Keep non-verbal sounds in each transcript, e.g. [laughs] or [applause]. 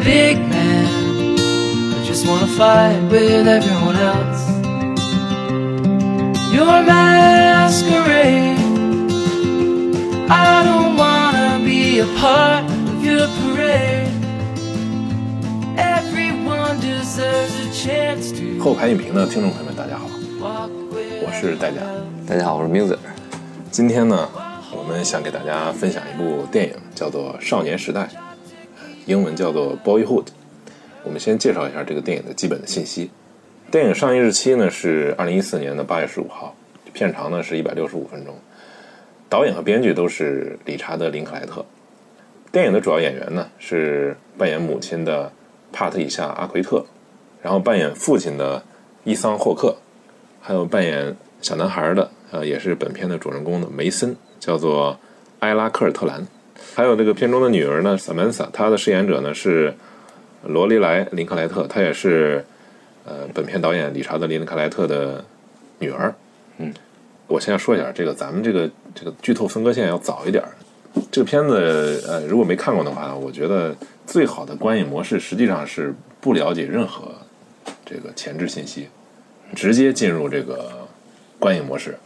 a big man. I just wanna fight with everyone else. Your masquerade. I don't wanna be a part of your parade. Everyone deserves a chance to 后排影评的听众朋友们，大家好， walk with 我是戴家。大家好，我是 Muser。今天呢，我们想给大家分享一部电影，叫做《少年时代》， 英文叫做《Boyhood》。我们先介绍一下这个电影的基本的信息。电影上映日期呢是二零一四年的八月十五号，片长呢是一百六十五分钟，导演和编剧都是理查德·林克莱特。电影的主要演员呢是扮演母亲的帕特里夏·阿奎特，然后扮演父亲的伊桑·霍克，还有扮演小男孩的，呃，也是本片的主人公的梅森，叫做埃拉科尔特兰。还有这个片中的女儿呢，Samantha，她的饰演者呢是罗莉莱·林克莱特，她也是呃本片导演理查德·林克莱特的女儿。嗯，我先要说一下，这个咱们这个这个剧透分割线要早一点儿。这个片子呃，如果没看过的话，我觉得最好的观影模式实际上是不了解任何这个前置信息，直接进入这个观影模式。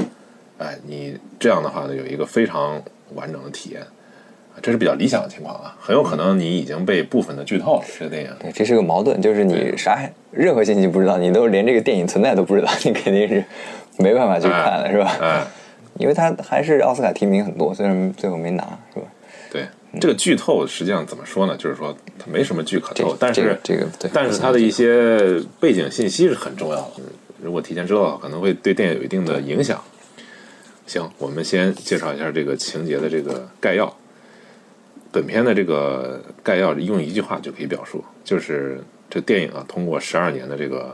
哎，你这样的话呢，有一个非常完整的体验，这是比较理想的情况啊。很有可能你已经被部分的剧透了这个电影。对，这是个矛盾，就是你啥任何信息不知道，你都连这个电影存在都不知道，你肯定是没办法去看了，是吧？哎，因为它还是奥斯卡提名很多，虽然最后没拿，是吧？对，这个剧透实际上怎么说呢？就是说它没什么剧可透，但是、这个这个对但是它的一些背景信息是很重要的。如果提前知道，可能会对电影有一定的影响。行，我们先介绍一下这个情节的这个概要。本片的这个概要用一句话就可以表述，就是这电影啊，通过十二年的这个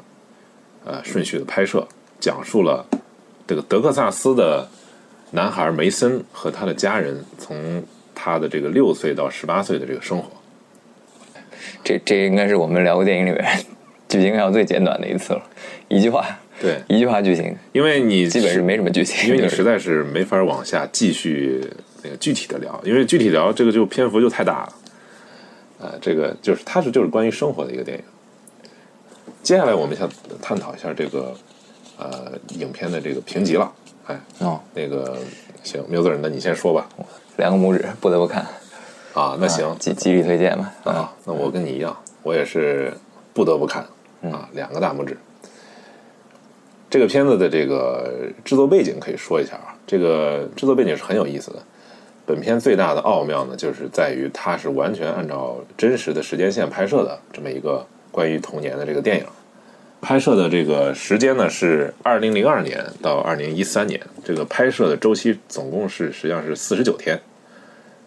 呃顺序的拍摄，讲述了这个德克萨斯的男孩梅森和他的家人从他的这个六岁到十八岁的这个生活。这这应该是我们聊过电影里面剧情要最简短的一次了，一句话，对，一句话剧情，因为你基本是没什么剧情，因为你实在是没法往下继续那个具体的聊，因为具体聊这个就篇幅就太大了。呃，这个就是它是就是关于生活的一个电影。接下来我们想探讨一下这个呃影片的这个评级了。哎，哦，那个行，缪子人，那你先说吧。两个拇指不得不看，啊，那行啊极极力推荐吧，啊，那我跟你一样，我也是不得不看啊，两个大拇指。这个片子的这个制作背景可以说一下啊，这个制作背景是很有意思的。本片最大的奥妙呢，就是在于它是完全按照真实的时间线拍摄的这么一个关于童年的这个电影。拍摄的这个时间呢是二零零二年到二零一三年，这个拍摄的周期总共是实际上是四十九天。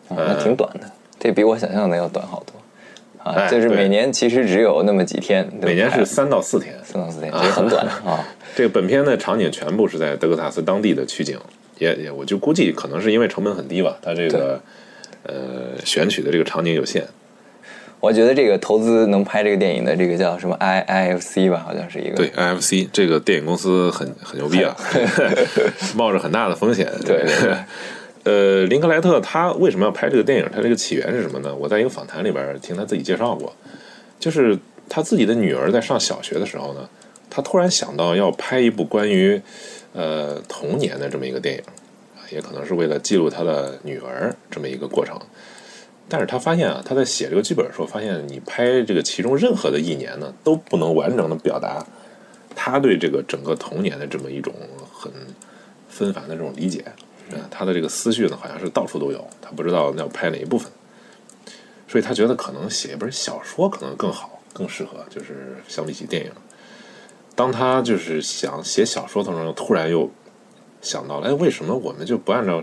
啊那挺短的，这比我想象的要短好多啊！哎就是每年其实只有那么几天，每年是三到四天，三到四天，其实很短啊。这个本片的场景全部是在德克萨斯当地的取景，也也我就估计可能是因为成本很低吧，它这个呃选取的这个场景有限。我觉得这个投资能拍这个电影的这个叫什么 I I F C 吧，好像是一个对 IFC 这个电影公司很很牛逼啊，[laughs] 冒着很大的风险。对对对呃，林克莱特他为什么要拍这个电影？他这个起源是什么呢？我在一个访谈里边听他自己介绍过，就是他自己的女儿在上小学的时候呢，他突然想到要拍一部关于呃童年的这么一个电影，也可能是为了记录他的女儿这么一个过程。但是他发现啊，他在写这个剧本的时候，发现你拍这个其中任何的一年呢，都不能完整的表达他对这个整个童年的这么一种很纷繁的这种理解。啊，他的这个思绪呢，好像是到处都有，他不知道要拍哪一部分，所以他觉得可能写一本小说可能更好，更适合，就是相比起电影。当他就是想写小说的时候，突然又想到了，哎，为什么我们就不按照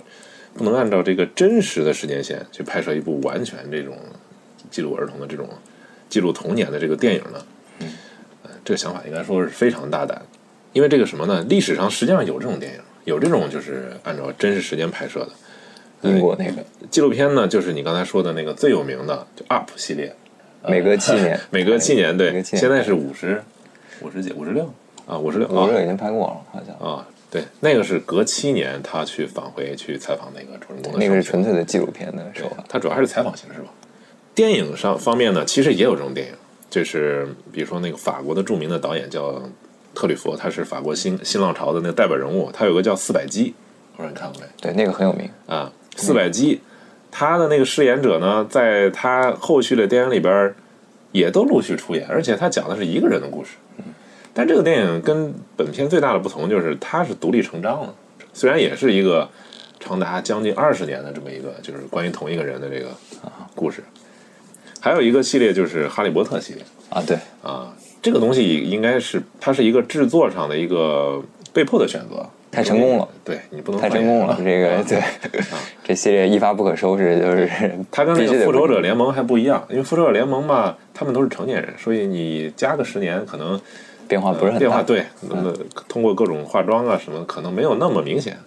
不能按照这个真实的时间线去拍摄一部完全这种记录儿童的这种记录童年的这个电影呢？嗯、这个想法应该说是非常大胆，因为这个什么呢？历史上实际上有这种电影，有这种就是按照真实时间拍摄的。英国那个纪录片呢，就是你刚才说的那个最有名的，就 UP 系列，每隔七年，[laughs] 每隔七年，对现在是五十五十几、五十六啊，五十六啊我这已经拍过了，好像啊，对，那个是隔七年他去返回去采访那个主人公的那个是纯粹的纪录片的手法。他主要还是采访形式吧。电影上方面呢，其实也有这种电影，就是比如说那个法国的著名的导演叫特吕弗，他是法国新新浪潮的那个代表人物，他有个叫《四百击》，不知道你看过没？对，那个很有名。啊，四百击，他的那个饰演者呢，在他后续的电影里边也都陆续出演，而且他讲的是一个人的故事。但这个电影跟本片最大的不同就是，它是独立成章的，虽然也是一个长达将近二十年的这么一个，就是关于同一个人的这个故事。还有一个系列就是《哈利波特》系列啊，对，啊，这个东西应该是它是一个制作上的一个被迫的选择，太成功了，对你不能太成功了，这个啊对，[laughs] 这系列一发不可收拾，就是它跟那个复仇者联盟还不一样，因为复仇者联盟嘛，他们都是成年人，所以你加个十年，可能变化不是很大。变化对，那么通过各种化妆啊什么，可能没有那么明显。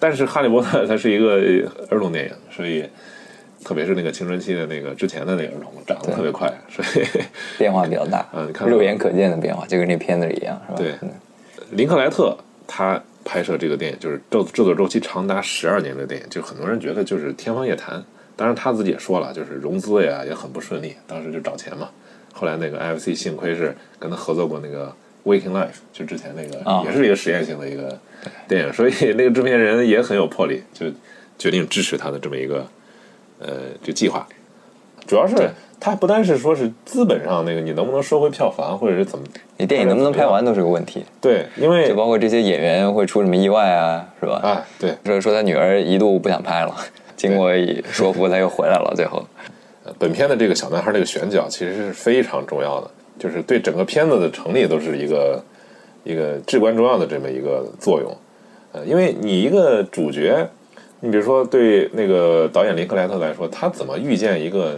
但是《哈利波特》它是一个儿童电影，所以特别是那个青春期的那个之前的那个儿童长得特别快，所以变化比较大，[laughs] 嗯你看肉眼可见的变化，就跟那片子一样，是吧？对嗯林克莱特他拍摄这个电影，就是制制作周期长达十二年的电影，就很多人觉得就是天方夜谭。当然他自己也说了，就是融资呀也很不顺利，当时就找钱嘛。后来那个 IFC 幸亏是跟他合作过那个《Waking Life》，就之前那个、啊。也是一个实验性的一个电影，所以那个制片人也很有魄力，就决定支持他的这么一个呃这个计划。主要是他不单是说是资本上那个你能不能收回票房，或者是怎么你电影能不能拍完都是个问题，对，因为就包括这些演员会出什么意外啊，是吧？啊对，说说他女儿一度不想拍了，经过一说服他又回来了，最后。呃本片的这个小男孩这个选角其实是非常重要的，就是对整个片子的成立都是一个一个至关重要的这么一个作用。呃，因为你一个主角，你比如说对那个导演林克莱特来说，他怎么遇见一个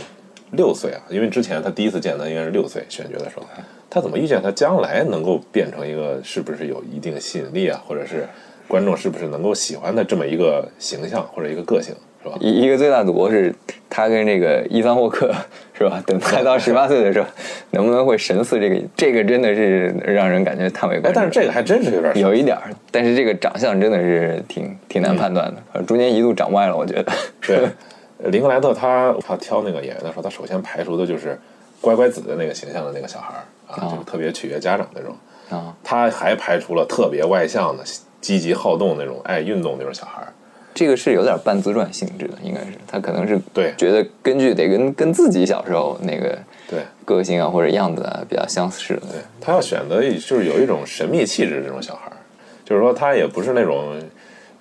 六岁啊？因为之前他第一次见他应该是六岁选角的时候，他怎么遇见他将来能够变成一个是不是有一定吸引力啊，或者是观众是不是能够喜欢的这么一个形象或者一个个性，是吧？一一个最大赌博是他跟这个伊桑霍克是吧？等拍到十八岁的时候，能不能会神似这个？这个真的是让人感觉叹为观哎，止。但是这个还真是有点有一点儿，但是这个长相真的是挺挺难判断的，呃中间一度长歪了，我觉得。对，呃 [laughs] 林克莱特他他挑那个演员的时候，他首先排除的就是乖乖子的那个形象的那个小孩儿啊，就是特别取悦家长那种。啊，他还排除了特别外向的、积极好动那种、爱运动那种小孩儿。这个是有点半自传性质的，应该是他可能是对觉得根据得跟跟自己小时候那个对个性啊或者样子啊比较相似的。对，他要选择就是有一种神秘气质这种小孩儿，就是说他也不是那种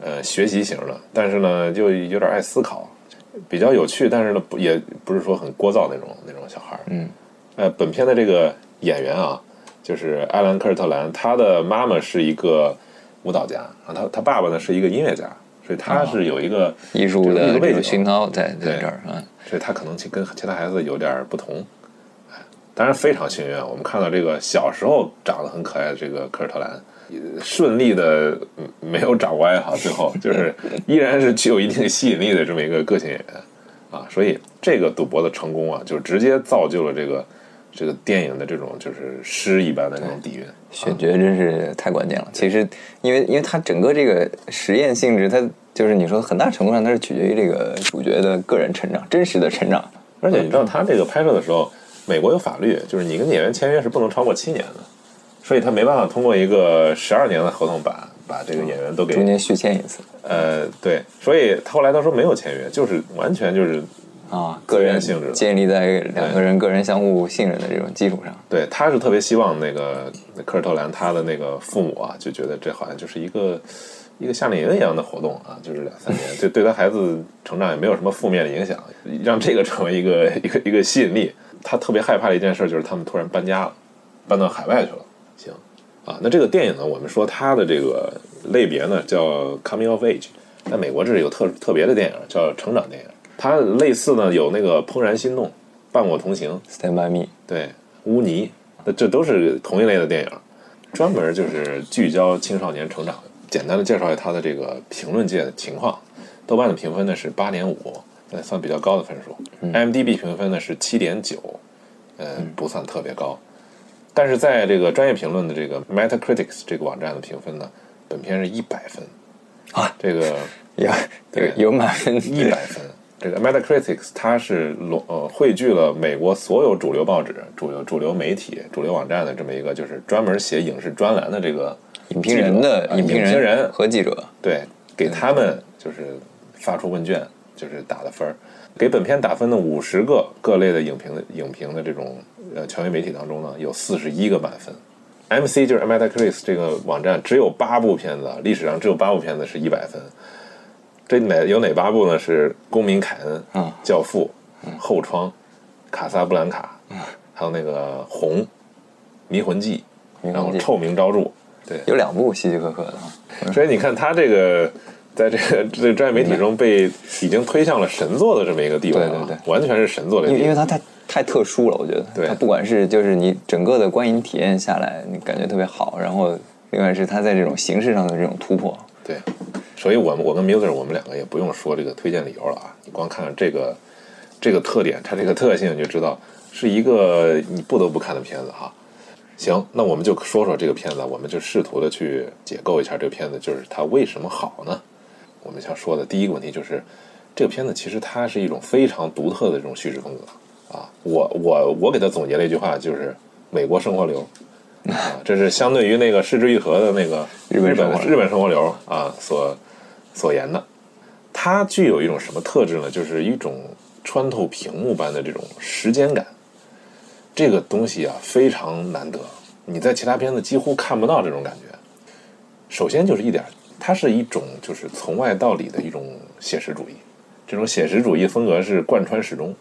呃学习型的，但是呢就有点爱思考，比较有趣，但是呢不也不是说很聒噪那种那种小孩儿。嗯，呃，本片的这个演员啊，就是艾兰·科尔特兰，他的妈妈是一个舞蹈家，啊，他他爸爸呢是一个音乐家，所以他是有一个艺术这个的这个背景熏陶在在对这儿啊，所以他可能其跟其他孩子有点不同。哎当然非常幸运，啊，我们看到这个小时候长得很可爱的这个科尔特兰，呃顺利的没有长歪哈，最后就是 [laughs] 依然是具有一定吸引力的这么一个个性演员啊，所以这个赌博的成功啊，就直接造就了这个这个电影的这种就是诗一般的那种底蕴。选角真是太关键了。其实，因为因为它整个这个实验性质，它就是你说很大程度上它是取决于这个主角的个人成长，真实的成长。而且你知道他这个拍摄的时候，美国有法律，就是你跟演员签约是不能超过七年的，所以他没办法通过一个十二年的合同把把这个演员都给中间续签一次呃对，所以他后来他说没有签约，就是完全就是啊，个人性质建立在两个人个人相互信任的这种基础上。对，他是特别希望那个科尔特兰他的那个父母啊，就觉得这好像就是一个一个夏令营一样的活动啊，就是两三年，对对他孩子成长也没有什么负面的影响，让这个成为一个一个一个吸引力。他特别害怕的一件事就是他们突然搬家了，搬到海外去了。行啊，那这个电影呢，我们说它的这个类别呢叫 coming of age，在美国这是有特特别的电影叫成长电影，它类似呢有那个怦然心动、伴我同行，Stand by me，对，污泥，那这都是同一类的电影，专门就是聚焦青少年成长。简单的介绍一下它的这个评论界的情况，豆瓣的评分呢是八点五，呃，算比较高的分数。IMDB 评分呢是七点九，呃，不算特别高。但是在这个专业评论的这个 Metacritic 这个网站的评分呢，本片是一百分啊，这个 [laughs] 有有满分一百分，这个 Metacritic 它是笼呃汇聚了美国所有主流报纸、主流主流媒体、主流网站的这么一个就是专门写影视专栏的这个影评人的影评人和记者，对，给他们就是发出问卷，就是打的分儿。给本片打分的五十个各类的影评的影评的这种呃权威媒体当中呢，有四十一个满分。MC 就是 Metacritic 这个网站只有八部片子，历史上只有八部片子是一百分。这哪有哪八部呢？是《公民凯恩》、嗯教父》、后窗》、卡萨布兰卡，还有那个《红》、《迷魂记》，然后《臭名昭著》。对，有两部希区柯克的啊，所以你看他这个，在这个这个专业媒体中被已经推向了神作的这么一个地位了，对对对完全是神作的地位。因为因为它太太特殊了，我觉得。对它不管是就是你整个的观影体验下来，你感觉特别好，然后另外是它在这种形式上的这种突破。对，所以我们我跟 Muser 我们两个也不用说这个推荐理由了啊，你光看看这个这个特点，它这个特性你就知道是一个你不得不看的片子哈。行，那我们就说说这个片子，我们就试图的去解构一下这个片子，就是它为什么好呢？我们想说的第一个问题就是，这个片子其实它是一种非常独特的这种叙事风格啊。我我我给它总结了一句话，就是美国生活流 [laughs] 啊，这是相对于那个失之愈合的那个日本日本生活流啊所所言的。它具有一种什么特质呢？就是一种穿透屏幕般的这种时间感。这个东西啊非常难得，你在其他片子几乎看不到这种感觉。首先就是一点，它是一种就是从外到里的一种写实主义，这种写实主义风格是贯穿始终。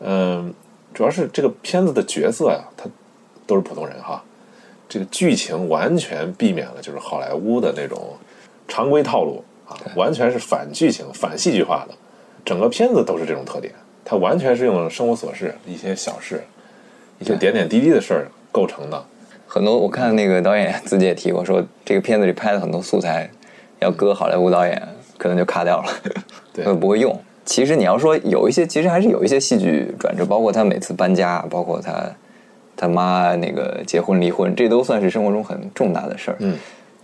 嗯，主要是这个片子的角色呀、他都是普通人哈。这个剧情完全避免了就是好莱坞的那种常规套路啊，完全是反剧情、反戏剧化的。整个片子都是这种特点，它完全是用生活琐事、一些小事、一些点点滴滴的事儿构成的。很多我看那个导演自己也提过，说这个片子里拍的很多素材，要搁好莱坞导演可能就卡掉了，[laughs] 对呃 [laughs] 不会用。其实你要说有一些，其实还是有一些戏剧转折，包括他每次搬家，包括他他妈那个结婚离婚，这都算是生活中很重大的事儿。嗯，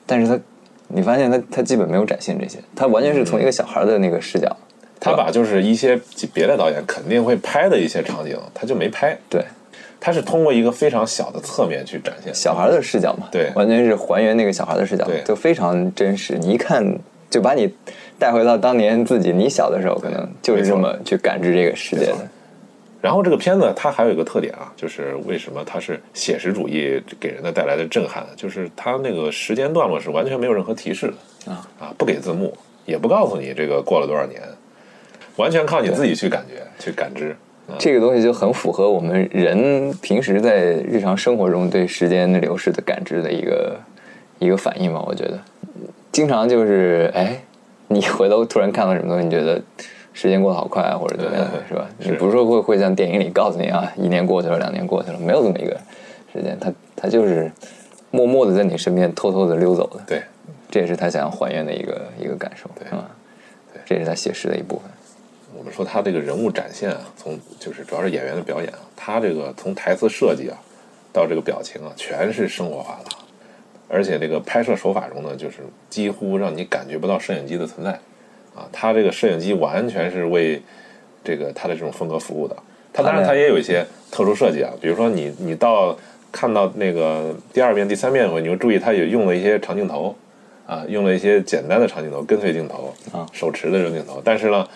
但是他你发现他他基本没有展现这些，他完全是从一个小孩的那个视角，他把就是一些别的导演肯定会拍的一些场景，他就没拍。对他是通过一个非常小的侧面去展现小孩的视角嘛，对完全是还原那个小孩的视角，对就非常真实。你一看就把你带回到当年自己你小的时候，可能就是这么去感知这个世界的。然后这个片子它还有一个特点啊，就是为什么它是写实主义给人的带来的震撼，就是它那个时间段落是完全没有任何提示的啊啊，不给字幕，也不告诉你这个过了多少年，完全靠你自己去感觉去感知。啊这个东西就很符合我们人平时在日常生活中对时间的流逝的感知的一个一个反应吧。我觉得，经常就是哎，你回头突然看到什么东西，你觉得时间过得好快啊，或者怎么样，是吧？是你不是说会会像电影里告诉你啊，一年过去了，两年过去了，没有这么一个时间，他他就是默默的在你身边偷偷的溜走的。对，这也是他想要还原的一个一个感受，对吧？对？这也是他写诗的一部分。我们说他这个人物展现啊，从就是主要是演员的表演啊，他这个从台词设计啊到这个表情啊，全是生活化的，而且这个拍摄手法中呢，就是几乎让你感觉不到摄影机的存在啊，他这个摄影机完全是为这个他的这种风格服务的。他当然他也有一些特殊设计啊，比如说你你到看到那个第二遍、第三遍的时候，你就注意他也用了一些长镜头啊，用了一些简单的长镜头、跟随镜头啊手持的这种镜头，但是呢。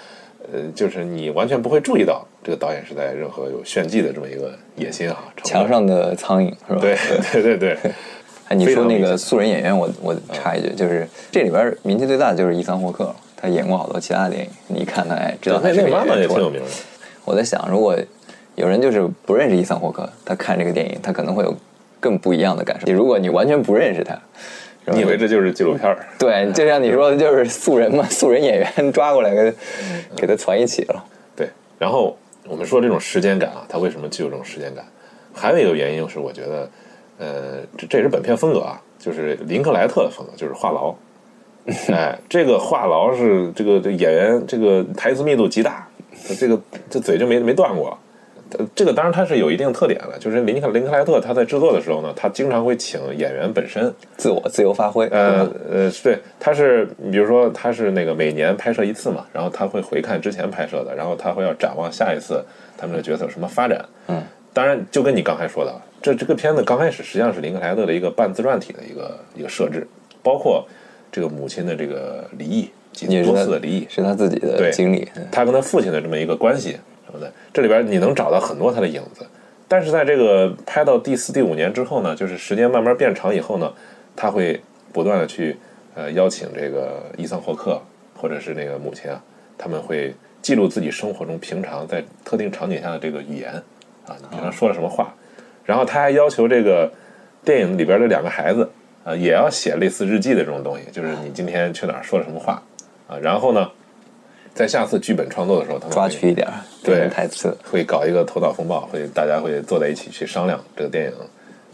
呃，就是你完全不会注意到这个导演是在任何有炫技的这么一个野心啊，墙上的苍蝇是吧？对对对对，[laughs] 哎，你说那个素人演员，我我插一句，就是这里边名气最大的就是伊桑霍克，他演过好多其他的电影，你一看他哎，知道他是个那那个妈妈演员也挺有名的，我在想，如果有人就是不认识伊桑霍克，他看这个电影，他可能会有更不一样的感受。如果你完全不认识他，你以为这就是纪录片儿？对，就像你说的，就是素人嘛，素人演员抓过来给给他攒一起了。对，然后我们说这种时间感啊，他为什么具有这种时间感？还有一个原因就是，我觉得，呃，这这也是本片风格啊，就是林克莱特的风格，就是话痨。[laughs] 哎，这个话痨是这个这演员这个台词密度极大，这个这嘴就没没断过。呃这个当然它是有一定特点的，就是林克林克莱特他在制作的时候呢，他经常会请演员本身，自我自由发挥，呃呃，对，他是比如说他是那个每年拍摄一次嘛，然后他会回看之前拍摄的，然后他会要展望下一次他们的角色有什么发展。嗯，当然就跟你刚才说的，这这个片子刚开始实际上是林克莱特的一个半自传体的一个一个设置，包括这个母亲的这个离异，几多也是他次的离异，是他自己的经历，嗯。他跟他父亲的这么一个关系什么的，这里边你能找到很多他的影子。但是在这个拍到第四、第五年之后呢，就是时间慢慢变长以后呢，他会不断的去呃邀请这个伊桑霍克或者是那个母亲啊，他们会记录自己生活中平常在特定场景下的这个语言啊，你平常说了什么话，然后他还要求这个电影里边的两个孩子啊，也要写类似日记的这种东西，就是你今天去哪儿说了什么话啊，然后呢，在下次剧本创作的时候，他们抓取一点儿对台词，会搞一个头脑风暴，会大家会坐在一起去商量这个电影，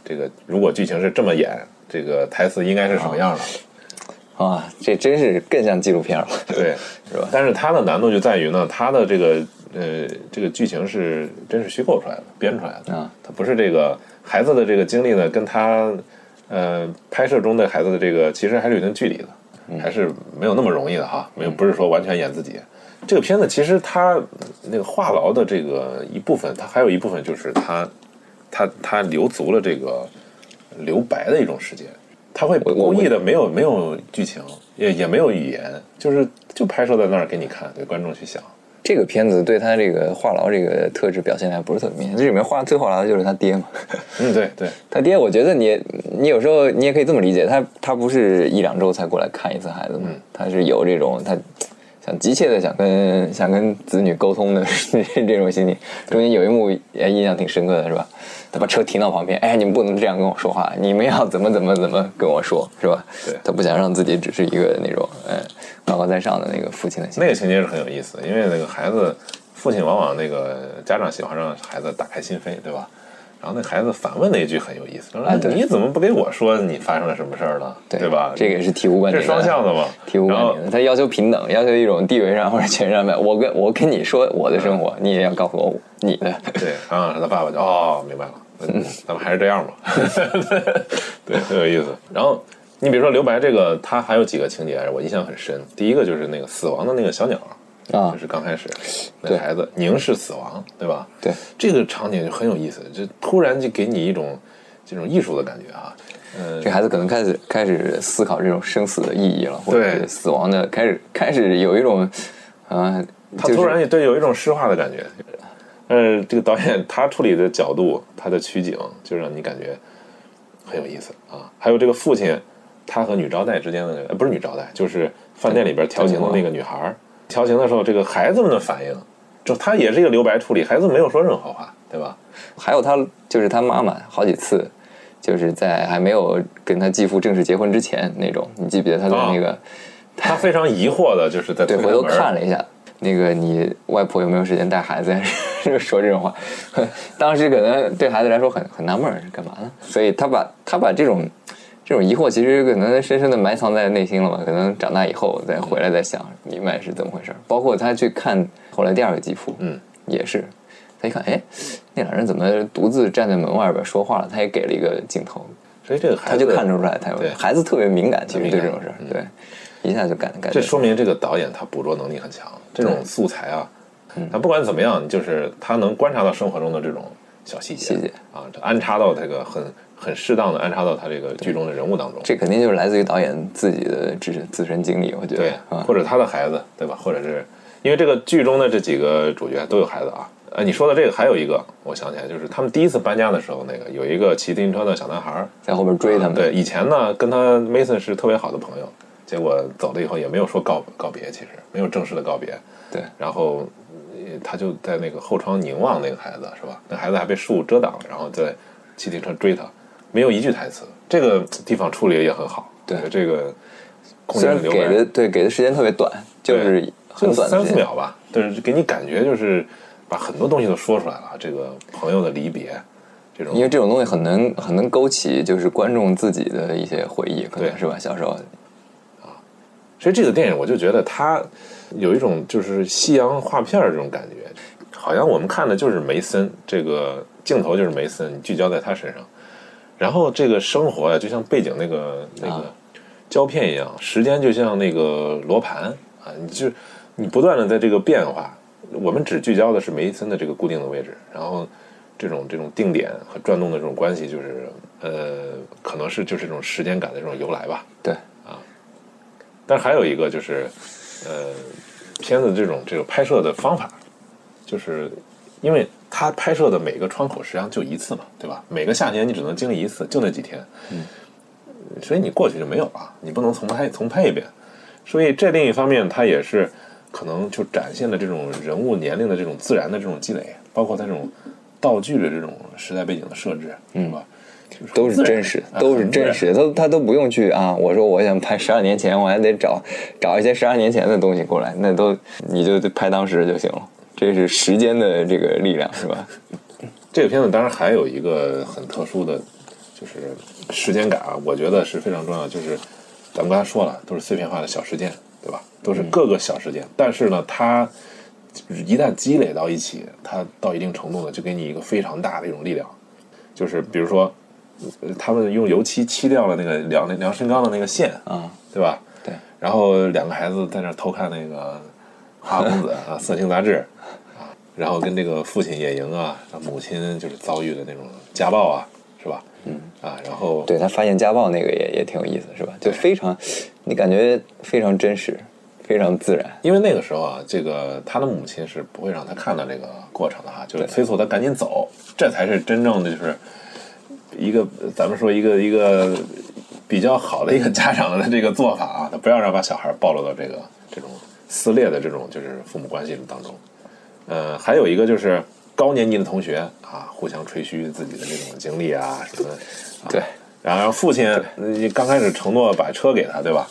这个如果剧情是这么演，这个台词应该是什么样的？啊，这真是更像纪录片了。对，[laughs] 是吧但是它的难度就在于呢，它的这个呃这个剧情是真是虚构出来的，编出来的啊，它不是这个孩子的这个经历呢，跟他呃拍摄中的孩子的这个其实还是有一定距离的，还是没有那么容易的哈，没有不是说完全演自己。这个片子其实它那个话痨的这个一部分，它还有一部分就是它它它留足了这个留白的一种时间，他会故意的没有没有剧情，也也没有语言，就是就拍摄在那儿给你看，给观众去想。这个片子对他这个话痨这个特质表现的还不是特别明显，这里面话最话痨的就是他爹嘛。嗯，对对，[laughs] 他爹，我觉得你你有时候你也可以这么理解，他他不是一两周才过来看一次孩子嘛，他是有这种他想急切的想跟想跟子女沟通的 [laughs] 这种心理。中间有一幕哎印象挺深刻的是吧？他把车停到旁边，哎，你们不能这样跟我说话，你们要怎么怎么怎么跟我说，是吧？对他不想让自己只是一个那种哎高高在上的那个父亲的。那个情节是很有意思，因为那个孩子父亲往往那个家长喜欢让孩子打开心扉，对吧？然后那孩子反问了一句很有意思，他说：“哎对你怎么不给我说你发生了什么事儿呢？对吧？这个也是醍醐灌顶的，这双向的嘛。醍醐然后灌顶的，他要求平等，要求一种地位上或者权上面，我跟我跟你说我的生活，你也要告诉我你的。对，然后他爸爸就哦，明白了，嗯咱们还是这样吧。[laughs] 对，很有意思。然后你比如说留白这个，他还有几个情节我印象很深。第一个就是那个死亡的那个小鸟，啊就是刚开始那孩子凝视死亡，对吧？对，这个场景就很有意思，就突然就给你一种这种艺术的感觉啊。嗯，这孩子可能开始开始思考这种生死的意义了，或者死亡的，开始开始有一种，啊，他突然也对有一种诗化的感觉。呃，这个导演他处理的角度，他的取景，就让你感觉很有意思啊。还有这个父亲，他和女招待之间的，呃，不是女招待，就是饭店里边调情的那个女孩儿，调情的时候，这个孩子们的反应，就他也是一个留白处理，孩子没有说任何话，对吧？还有他就是他妈妈好几次，就是在还没有跟他继父正式结婚之前那种，你记不记得他在啊那个、他非常疑惑的，就是在对回头看了一下，那个你外婆有没有时间带孩子？[laughs] 就说这种话，[laughs] 当时可能对孩子来说很很纳闷儿，是干嘛呢？所以他把他把这种这种疑惑，其实可能深深的埋藏在内心了吧？可能长大以后再回来再想，明白是怎么回事。包括他去看后来第二个继父，嗯，也是，他一看，哎，那俩人怎么独自站在门外边说话了？他也给了一个镜头，所以这个孩他就看出来，他有对孩子特别敏感，其实对这种事儿，对，一下就感感觉这说明这个导演他捕捉能力很强，这种素材啊，他不管怎么样，就是他能观察到生活中的这种小细节细节啊，这安插到这个很很适当的安插到他这个剧中的人物当中，这肯定就是来自于导演自己的自身自身经历，我觉得对，啊，或者他的孩子，对吧？或者是因为这个剧中的这几个主角都有孩子啊。呃，你说的这个还有一个，我想起来，就是他们第一次搬家的时候，那个有一个骑自行车的小男孩儿，在后边追他们，对，以前呢跟他 Mason 是特别好的朋友，结果走了以后也没有说告告别，其实没有正式的告别。对然后呃他就在那个后窗凝望那个孩子，是吧？那孩子还被树遮挡了，然后在骑自行车追他，没有一句台词。这个地方处理得也很好，对这个空间留白给的对给的时间特别短，就是很短三四秒吧，但是给你感觉就是把很多东西都说出来了。这个朋友的离别，这种因为这种东西很能很能勾起就是观众自己的一些回忆，可能对是吧？小时候啊所以这个电影我就觉得它有一种就是西洋画片儿这种感觉，好像我们看的就是梅森，这个镜头就是梅森，你聚焦在他身上，然后这个生活呀，就像背景那个那个啊。胶片一样，时间就像那个罗盘啊，你就你不断的在这个变化，我们只聚焦的是梅森的这个固定的位置，然后这种这种定点和转动的这种关系，就是呃，可能是就是这种时间感的这种由来吧。对。啊，但是还有一个就是，呃，片子这种这个拍摄的方法，就是因为它拍摄的每个窗口实际上就一次嘛，对吧？每个夏天你只能经历一次，就那几天，嗯，所以你过去就没有了，你不能重拍重拍一遍。所以这另一方面，它也是可能就展现了这种人物年龄的这种自然的这种积累，包括它这种道具的这种时代背景的设置，是吧？都是真实，啊都是真实，他他都不用去啊。我说我想拍十二年前，我还得找找一些十二年前的东西过来，那都你就拍当时就行了。这是时间的这个力量，是吧？这个片子当然还有一个很特殊的，就是时间感啊，我觉得是非常重要。就是咱们刚才说了，都是碎片化的小事件，对吧？都是各个小事件，但是呢，它一旦积累到一起，它到一定程度呢，就给你一个非常大的一种力量。就是比如说，呃他们用油漆漆掉了那个量那量身高的那个线，啊，对吧？对。然后两个孩子在那偷看那个《花花公子》啊，色情杂志啊，然后跟这个父亲野营啊，母亲就是遭遇的那种家暴啊，是吧？嗯。啊，然后对他发现家暴那个也也挺有意思，是吧？就非常，你感觉非常真实，非常自然。因为那个时候啊，这个他的母亲是不会让他看到这个过程的哈，就是催促他赶紧走，这才是真正的就是一个咱们说一个一个比较好的一个家长的这个做法啊，他不要让把小孩暴露到这个这种撕裂的这种就是父母关系当中。呃，还有一个就是高年级的同学啊，互相吹嘘自己的这种经历啊什么的，对，然后父亲呃刚开始承诺把车给他，对吧？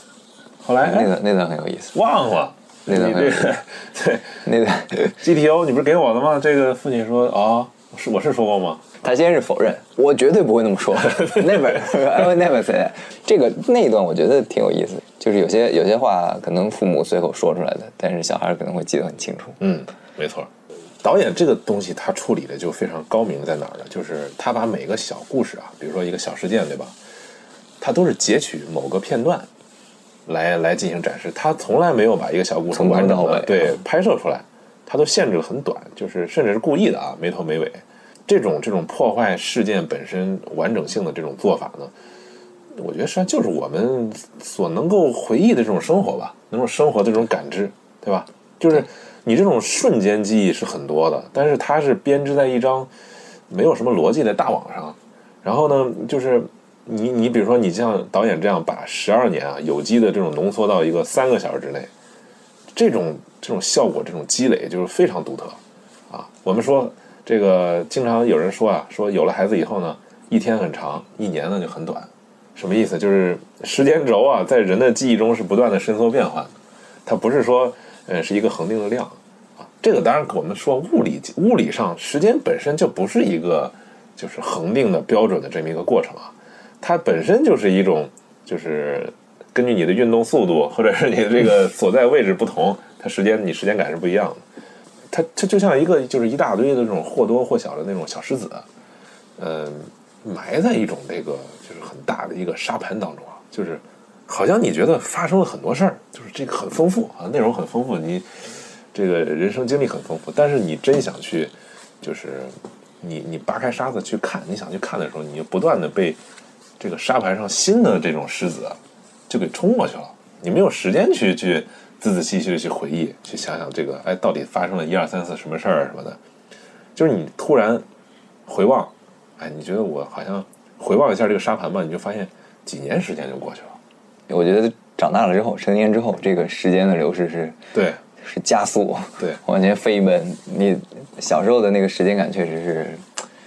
后来哎那段那段很有意思，忘了。你那个这个 [laughs] 对那段 GTO 你不是给我的吗？这个父亲说哦，是我是说过吗？他先是否认，我绝对不会那么说，never I will never say that。这个那一段我觉得挺有意思，就是有些有些话可能父母随口说出来的，但是小孩可能会记得很清楚。嗯，没错。导演这个东西他处理的就非常高明，在哪儿呢？就是他把每个小故事啊，比如说一个小事件，对吧？他都是截取某个片段来来进行展示，他从来没有把一个小故事从头完整到尾的对拍摄出来，他都限制的很短，就是甚至是故意的啊，没头没尾。这种这种破坏事件本身完整性的这种做法呢，我觉得实际上就是我们所能够回忆的这种生活吧，能够生活的这种感知，对吧？就是你这种瞬间记忆是很多的，但是它是编织在一张没有什么逻辑的大网上。然后呢，就是你你比如说你像导演这样把十二年啊有机的这种浓缩到一个三个小时之内，这种这种效果这种积累就是非常独特啊。我们说这个经常有人说啊，说有了孩子以后呢，一天很长，一年呢就很短。什么意思？就是时间轴啊，在人的记忆中是不断的伸缩变换的，它不是说呃是一个恒定的量。这个当然我们说物理物理上时间本身就不是一个就是恒定的标准的这么一个过程啊，它本身就是一种就是根据你的运动速度或者是你的这个所在位置不同，它时间你时间感是不一样的。它它就像一个就是一大堆的这种或多或少的那种小石子，嗯、埋在一种这个就是很大的一个沙盘当中啊，就是好像你觉得发生了很多事儿，就是这个很丰富啊，内容很丰富，你这个人生经历很丰富，但是你真想去，就是你你扒开沙子去看，你想去看的时候，你就不断的被这个沙盘上新的这种石子啊就给冲过去了，你没有时间去去仔仔细细的去回忆，去想想这个哎到底发生了一二三四什么事儿什么的，就是你突然回望，哎，你觉得我好像回望一下这个沙盘吧，你就发现几年时间就过去了。我觉得长大了之后，成年之后，这个时间的流逝是对是加速，对往前飞奔。你小时候的那个时间感确实是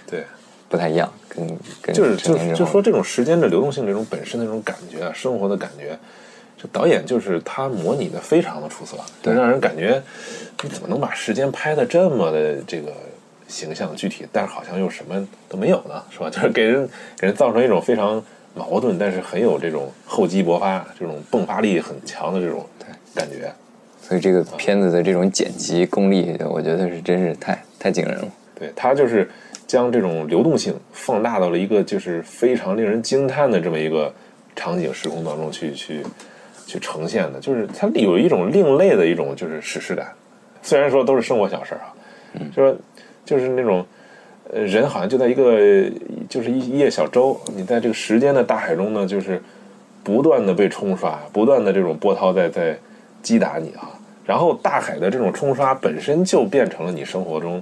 对，不太一样，跟跟就是就是就说这种时间的流动性，这种本身的这种感觉啊，生活的感觉，这导演就是他模拟的非常的出色，对让人感觉你怎么能把时间拍的这么的这个形象具体，但是好像又什么都没有呢，[laughs] 是吧？就是给人给人造成一种非常矛盾，但是很有这种厚积薄发、这种迸发力很强的这种感觉。所以这个片子的这种剪辑功力，我觉得是真是太太惊人了。对他就是将这种流动性放大到了一个就是非常令人惊叹的这么一个场景时空当中去去去呈现的，就是它有一种另类的一种就是史诗感。虽然说都是生活小事儿啊，就说就是那种呃人好像就在一个就是一一叶小舟，你在这个时间的大海中呢，就是不断的被冲刷，不断的这种波涛在在击打你啊。然后大海的这种冲刷本身就变成了你生活中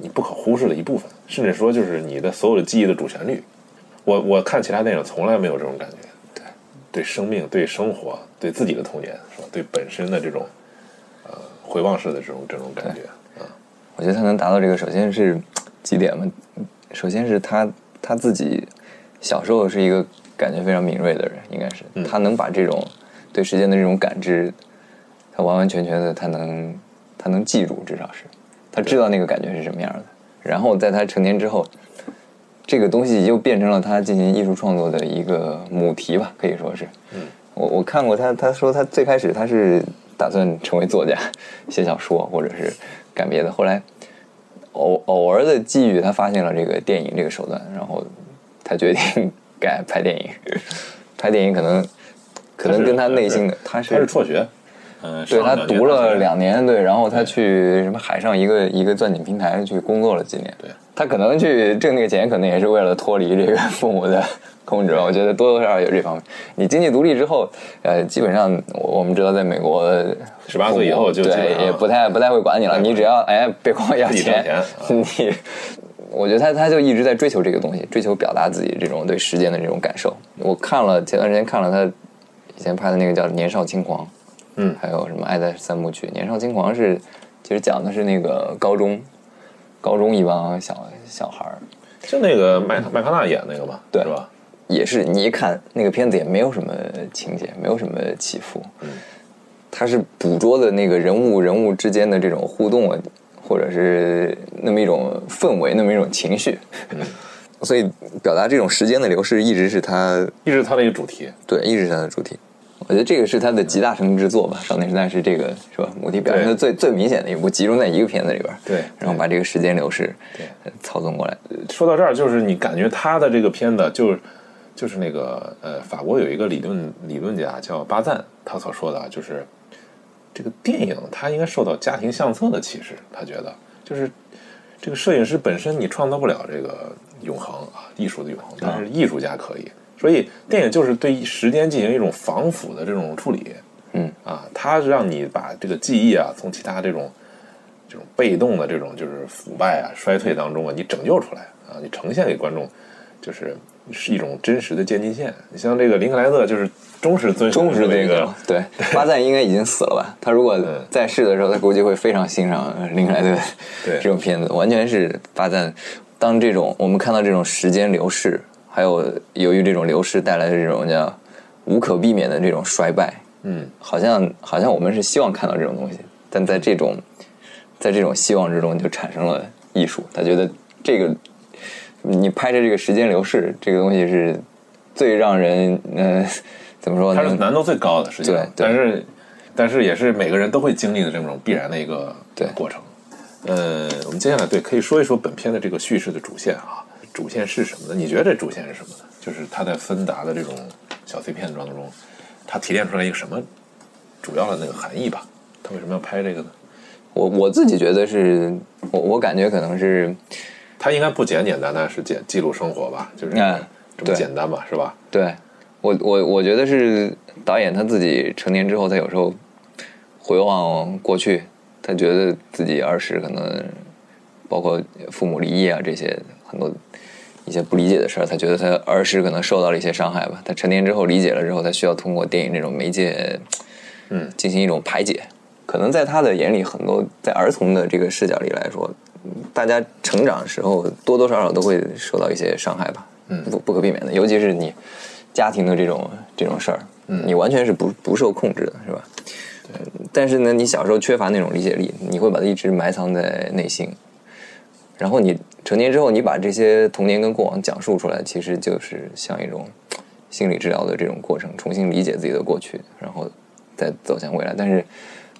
你不可忽视的一部分，甚至说就是你的所有的记忆的主旋律。我我看其他电影从来没有这种感觉，对，对生命、对生活、对自己的童年，是吧？对本身的这种呃回望式的这种这种感觉啊，我觉得他能达到这个，首先是几点嘛？首先是他他自己小时候是一个感觉非常敏锐的人，应该是、嗯他能把这种对时间的这种感知，他完完全全的他能他能记住，至少是他知道那个感觉是什么样的。然后在他成年之后，这个东西又变成了他进行艺术创作的一个母题吧，可以说是。嗯，我我看过他，他说他最开始他是打算成为作家，写小说或者是干别的，后来偶偶尔的际遇，他发现了这个电影这个手段，然后他决定改拍电影。[laughs] 拍电影可能可能跟他内心的他是他是辍学，嗯，对他读了两年，对，然后他去什么海上一个一个钻井平台去工作了几年。对，他可能去挣那个钱，可能也是为了脱离这个 [laughs] 父母的控制吧。我觉得多多少少有这方面。你经济独立之后，呃，基本上我我们知道，在美国，十八岁以后就对也不太不太会管你了。你只要哎别光要自己挣钱钱，你。我觉得他他就一直在追求这个东西，追求表达自己这种对时间的这种感受。我看了前段时间看了他以前拍的那个叫《年少轻狂》，嗯。还有什么《爱在三部曲》《年少轻狂》是其实讲的是那个高中高中一帮小小孩儿，就那个麦麦康纳演那个吧，对。是吧？也是你一看那个片子也没有什么情节，没有什么起伏，嗯。它是捕捉的那个人物人物之间的这种互动啊，或者是那么一种氛围，那么一种情绪，嗯。[laughs] 所以表达这种时间的流逝一直是他一直是他的一个主题，对，一直是他的主题。我觉得这个是他的集大成之作吧，《少年时代》是这个是吧？母题表现的最最明显的一部，集中在一个片子里边，对然后把这个时间流逝对呃操纵过来。说到这儿，就是你感觉他的这个片子，就是就是那个呃，法国有一个理论理论家叫巴赞，他所说的啊，就是这个电影它应该受到家庭相册的启示，他觉得就是这个摄影师本身你创造不了这个永恒啊，艺术的永恒，但是艺术家可以，所以电影就是对时间进行一种防腐的这种处理，嗯啊，它让你把这个记忆啊从其他这种这种被动的这种就是腐败啊、衰退当中啊，你拯救出来啊，你呈现给观众，就是是一种真实的渐进线。你像这个林克莱特，就是忠实遵守忠实这个这个，对，巴赞应该已经死了吧？他如果在世的时候，他估计会非常欣赏林克莱特对这种片子，完全是巴赞。当这种我们看到这种时间流逝，还有由于这种流失带来的这种叫无可避免的这种衰败，嗯，好像好像我们是希望看到这种东西，但在这种在这种希望之中就产生了艺术。他觉得这个你拍着这个时间流逝这个东西是最让人呃 [laughs] 怎么说呢？它是难度最高的，实际上对，对但是但是也是每个人都会经历的这种必然的一个对过程。呃，我们接下来对可以说一说本片的这个叙事的主线啊，主线是什么呢？你觉得这主线是什么呢？就是它在芬达的这种小碎片当中，它提炼出来一个什么主要的那个含义吧？他为什么要拍这个呢？我我自己觉得是，我我感觉可能是他应该不简简单单是记记录生活吧？就是嗯这么简单吧？是吧？对我我我觉得是导演他自己成年之后，他有时候回望过去，他觉得自己儿时可能包括父母离异啊这些很多一些不理解的事儿，他觉得他儿时可能受到了一些伤害吧。他成年之后理解了之后，他需要通过电影这种媒介，嗯，进行一种排解。可能在他的眼里，很多在儿童的这个视角里来说，大家成长的时候多多少少都会受到一些伤害吧，嗯不不可避免的，尤其是你家庭的这种这种事儿，嗯你完全是不不受控制的，是吧？对。但是呢，你小时候缺乏那种理解力，你会把它一直埋藏在内心，然后你成年之后，你把这些童年跟过往讲述出来，其实就是像一种心理治疗的这种过程，重新理解自己的过去，然后再走向未来。但是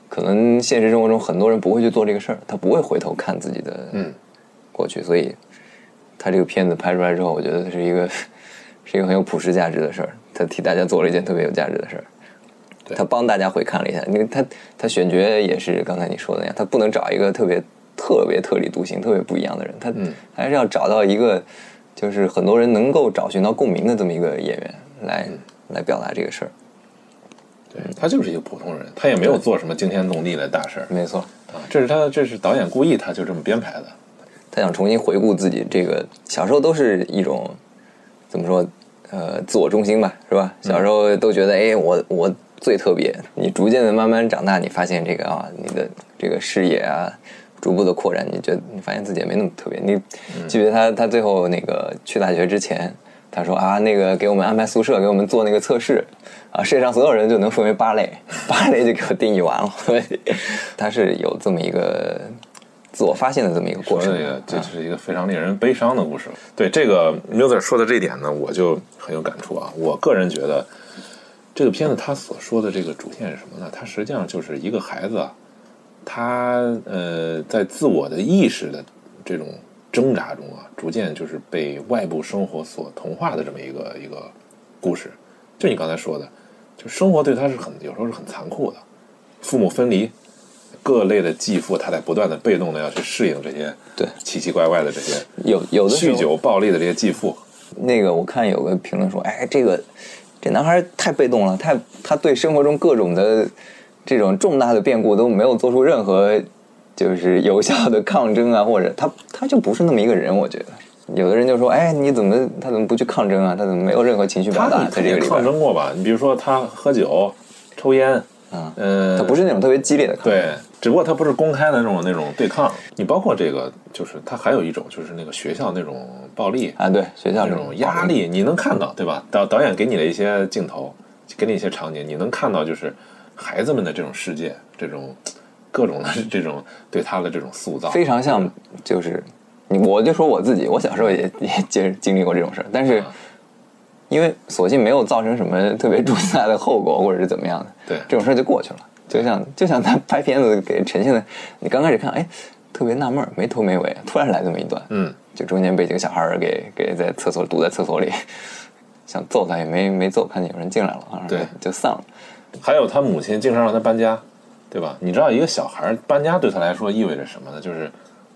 可能现实生活中很多人不会去做这个事儿，他不会回头看自己的嗯过去，所以他这个片子拍出来之后，我觉得是一个是一个很有普世价值的事儿，他替大家做了一件特别有价值的事儿。他帮大家回看了一下，那个他他选角也是刚才你说的那样，他不能找一个特别特别特立独行、特别不一样的人，他嗯还是要找到一个就是很多人能够找寻到共鸣的这么一个演员来、嗯来表达这个事儿。对他就是一个普通人，他也没有做什么惊天动地的大事儿没错，啊，这是他这是导演故意他就这么编排的。他想重新回顾自己这个小时候都是一种怎么说呃自我中心吧，是吧？小时候都觉得哎我我最特别，你逐渐的慢慢长大，你发现这个啊你的这个视野啊逐步的扩展，你觉得你发现自己也没那么特别。你记得他他最后那个去大学之前，他说啊那个给我们安排宿舍，给我们做那个测试。啊，世界上所有人就能分为八类，八类就给我定义完了。所 [laughs] 以他是有这么一个自我发现的这么一个过程。这个，这是一个非常令人悲伤的故事。对这个 Muser 说的这一点呢，我就很有感触啊。我个人觉得，这个片子他所说的这个主线是什么呢？他实际上就是一个孩子啊，他呃在自我的意识的这种挣扎中啊，逐渐就是被外部生活所同化的这么一个一个故事。就你刚才说的，就生活对他是很有时候是很残酷的，父母分离，各类的继父，他在不断的被动的要去适应这些对奇奇怪怪的这些有有的酗酒暴力的这些继父。那个我看有个评论说，哎，这个这男孩太被动了，太他对生活中各种的这种重大的变故都没有做出任何就是有效的抗争啊，或者他他就不是那么一个人，我觉得。有的人就说，哎，你怎么他怎么不去抗争啊？他怎么没有任何情绪表他达在这个里抗？争过吧？你比如说他喝酒、抽烟，嗯，嗯，他不是那种特别激烈的抗争。对，只不过他不是公开的那种那种对抗。你包括这个，就是他还有一种就是那个学校那种暴力啊，对，学校那种压力，你能看到对吧？导导演给你的一些镜头，给你一些场景，你能看到就是孩子们的这种世界，这种各种的这种对他的这种塑造，非常像，就是你我就说我自己，我小时候也也经经历过这种事儿，但是啊。因为索性没有造成什么特别重大的后果，或者是怎么样的，对这种事儿就过去了。就像就像他拍片子给呈现的，你刚开始看，哎，特别纳闷儿，没头没尾，突然来这么一段，嗯，就中间被几个小孩儿给给在厕所堵在厕所里，[laughs] 想揍他也没没揍，看见有人进来了，啊对。就散了。还有他母亲经常让他搬家，对吧？你知道一个小孩搬家对他来说意味着什么呢？就是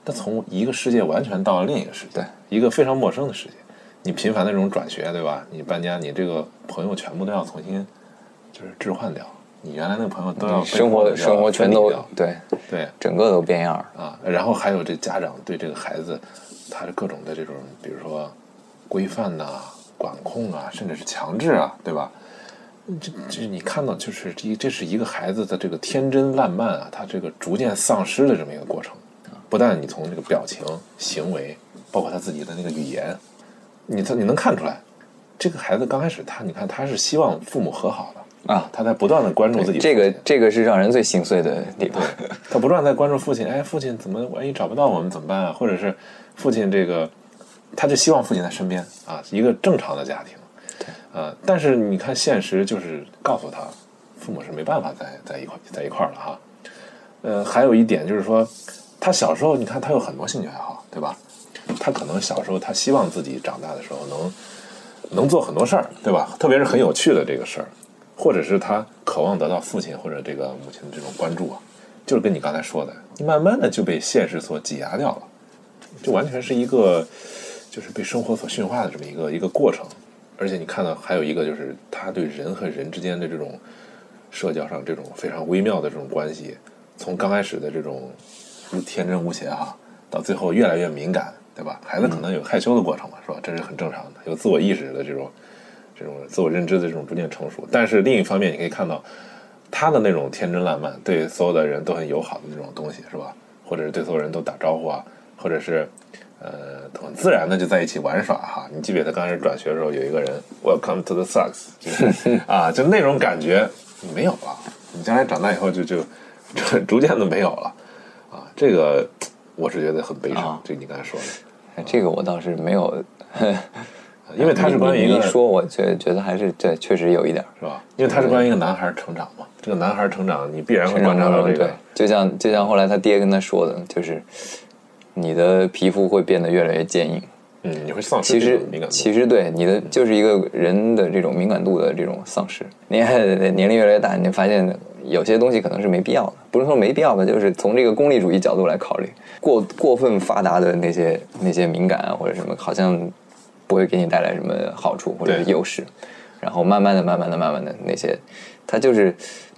他从一个世界完全到了另一个世界，一个非常陌生的世界。你频繁的这种转学，对吧？你搬家，你这个朋友全部都要重新就是置换掉，你原来那个朋友都要生活生活全都分离掉对，对整个都变样儿。啊，然后还有这家长对这个孩子，他的各种的这种，比如说规范呐、管控啊，甚至是强制啊，对吧？这这你看到就是这这是一个孩子的这个天真烂漫啊，他这个逐渐丧失的这么一个过程。不但你从这个表情、行为，包括他自己的那个语言，你他你能看出来，这个孩子刚开始他你看他是希望父母和好的啊，他在不断的关注自己这个这个是让人最心碎的地方。他不断在关注父亲，哎，父亲怎么万一找不到我们怎么办啊？或者是父亲这个，他就希望父亲在身边啊，一个正常的家庭。呃，但是你看现实就是告诉他，父母是没办法在在一块在一块了哈。呃，还有一点就是说，他小时候你看他有很多兴趣爱好，对吧？他可能小时候他希望自己长大的时候能能做很多事儿，对吧？特别是很有趣的这个事儿，或者是他渴望得到父亲或者这个母亲的这种关注啊，就是跟你刚才说的，慢慢的就被现实所挤压掉了，就完全是一个就是被生活所驯化的这么一个一个过程。而且你看到还有一个就是他对人和人之间的这种社交上这种非常微妙的这种关系，从刚开始的这种天真无邪哈、到最后越来越敏感，对吧？孩子可能有害羞的过程嘛，是吧？这是很正常的，有自我意识的这种这种自我认知的这种逐渐成熟。但是另一方面，你可以看到他的那种天真烂漫，对所有的人都很友好的那种东西，是吧？或者是对所有人都打招呼啊，或者是呃很自然的就在一起玩耍哈。你记不记得刚开始转学的时候，有一个人 Welcome to the Sucks，就是啊，[laughs] 就那种感觉你没有了。你将来长大以后就就逐 [laughs] 逐渐的没有了啊。这个我是觉得很悲伤啊，这你刚才说的。哎这个我倒是没有，[laughs] 呃因为他是关于一个说，我觉觉得还是对，确实有一点。是吧？因为他是关于一个男孩成长嘛，这个男孩成长，你必然会观察到这个，，就像就像后来他爹跟他说的，就是你的皮肤会变得越来越坚硬。嗯，你会丧失其实敏感度。其实对你的就是一个人的这种敏感度的这种丧失。你看年龄越来越大，你发现有些东西可能是没必要的，不是说没必要吧，就是从这个功利主义角度来考虑，过过分发达的那些那些敏感啊或者什么，好像不会给你带来什么好处或者是优势。然后慢慢的、慢慢的、慢慢的那些，它就是，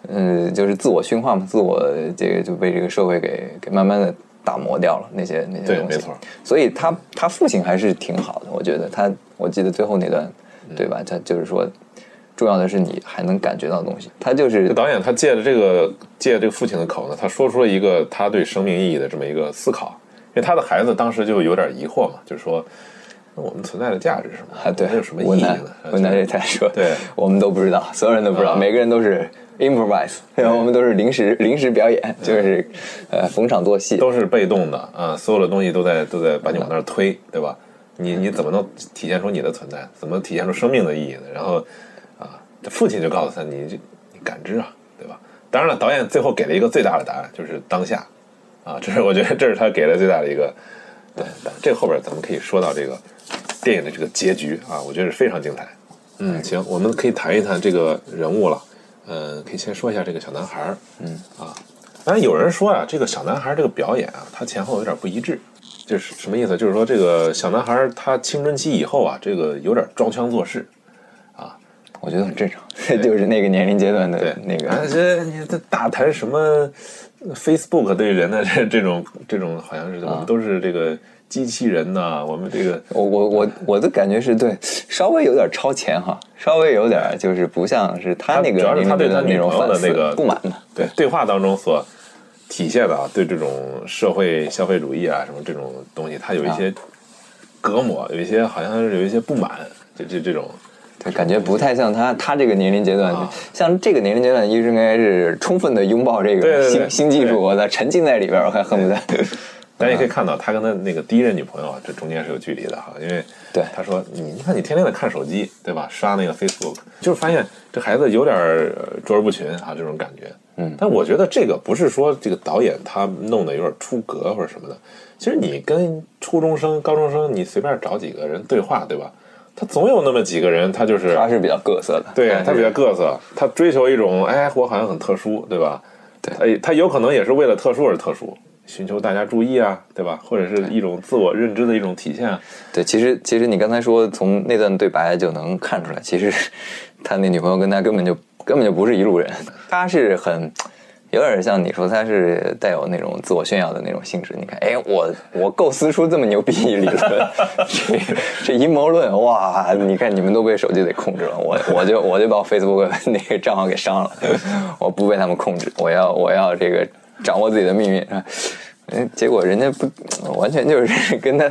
嗯，就是自我驯化嘛，自我这个就被这个社会给给慢慢的打磨掉了那些那些东西。没错。所以他他父亲还是挺好的，我觉得他，我记得最后那段，对吧？他就是说，重要的是你还能感觉到东西。他就是导演他借着这个借这个父亲的口呢，他说出了一个他对生命意义的这么一个思考。因为他的孩子当时就有点疑惑嘛，就是说那我们存在的价值是什么？啊，对有什么意义呢？文南这太说，对我们都不知道，所有人都不知道，啊每个人都是 improvise，然后我们都是临时临时表演，就是呃逢场作戏。都是被动的啊，所有的东西都在都在把你往那儿推，对吧？你你怎么能体现出你的存在？怎么体现出生命的意义呢？然后啊，这父亲就告诉他，你你感知啊，对吧？当然了，导演最后给了一个最大的答案，就是当下啊，这是我觉得这是他给的最大的一个。对，这后边咱们可以说到这个电影的这个结局啊，我觉得是非常精彩。嗯，行，我们可以谈一谈这个人物了。嗯，可以先说一下这个小男孩儿。嗯啊，当然有人说啊，这个小男孩儿这个表演啊，他前后有点不一致。就是什么意思？就是说这个小男孩儿他青春期以后啊，这个有点装腔作势啊。我觉得很正常，[laughs] 就是那个年龄阶段的对，那个啊，这你这大谈什么 Facebook 对人的这这种这种，好像是我们都是这个机器人呐、我们这个我我我我的感觉是对，稍微有点超前哈，稍微有点就是不像是他那个主要是他对他女朋友的那个不满的。对对话当中所体现的啊，对这种社会消费主义啊什么这种东西，他有一些隔膜，有一些好像是有一些不满，就这这种。对，感觉不太像他他这个年龄阶段，啊像这个年龄阶段，应该是充分的拥抱这个新新技术，我在，沉浸在里边，我还恨不得。大家也可以看到，他跟他那个第一任女朋友啊，这中间是有距离的哈，因为对。他说你你看你天天的看手机，对吧？刷那个 Facebook，就是发现这孩子有点儿呃卓尔不群啊，这种感觉。嗯。但我觉得这个不是说这个导演他弄得有点出格或者什么的，其实你跟初中生、高中生，你随便找几个人对话，对吧？他总有那么几个人，他就是他是比较各色的，对 [laughs] 他比较各色，他追求一种哎，我好像很特殊，对吧？对，他他有可能也是为了特殊而特殊，寻求大家注意啊，对吧？或者是一种自我认知的一种体现啊。对，其实其实你刚才说从那段对白就能看出来，其实他那女朋友跟他根本就根本就不是一路人，他是很有点像你说他是带有那种自我炫耀的那种性质。你看，哎，我我构思出这么牛逼一理论，这这阴谋论，哇！你看你们都被手机给控制了，我我就我就把我 Facebook 那个账号给删了，我不被他们控制，我要我要这个掌握自己的命运。嗯，结果人家不完全就是跟他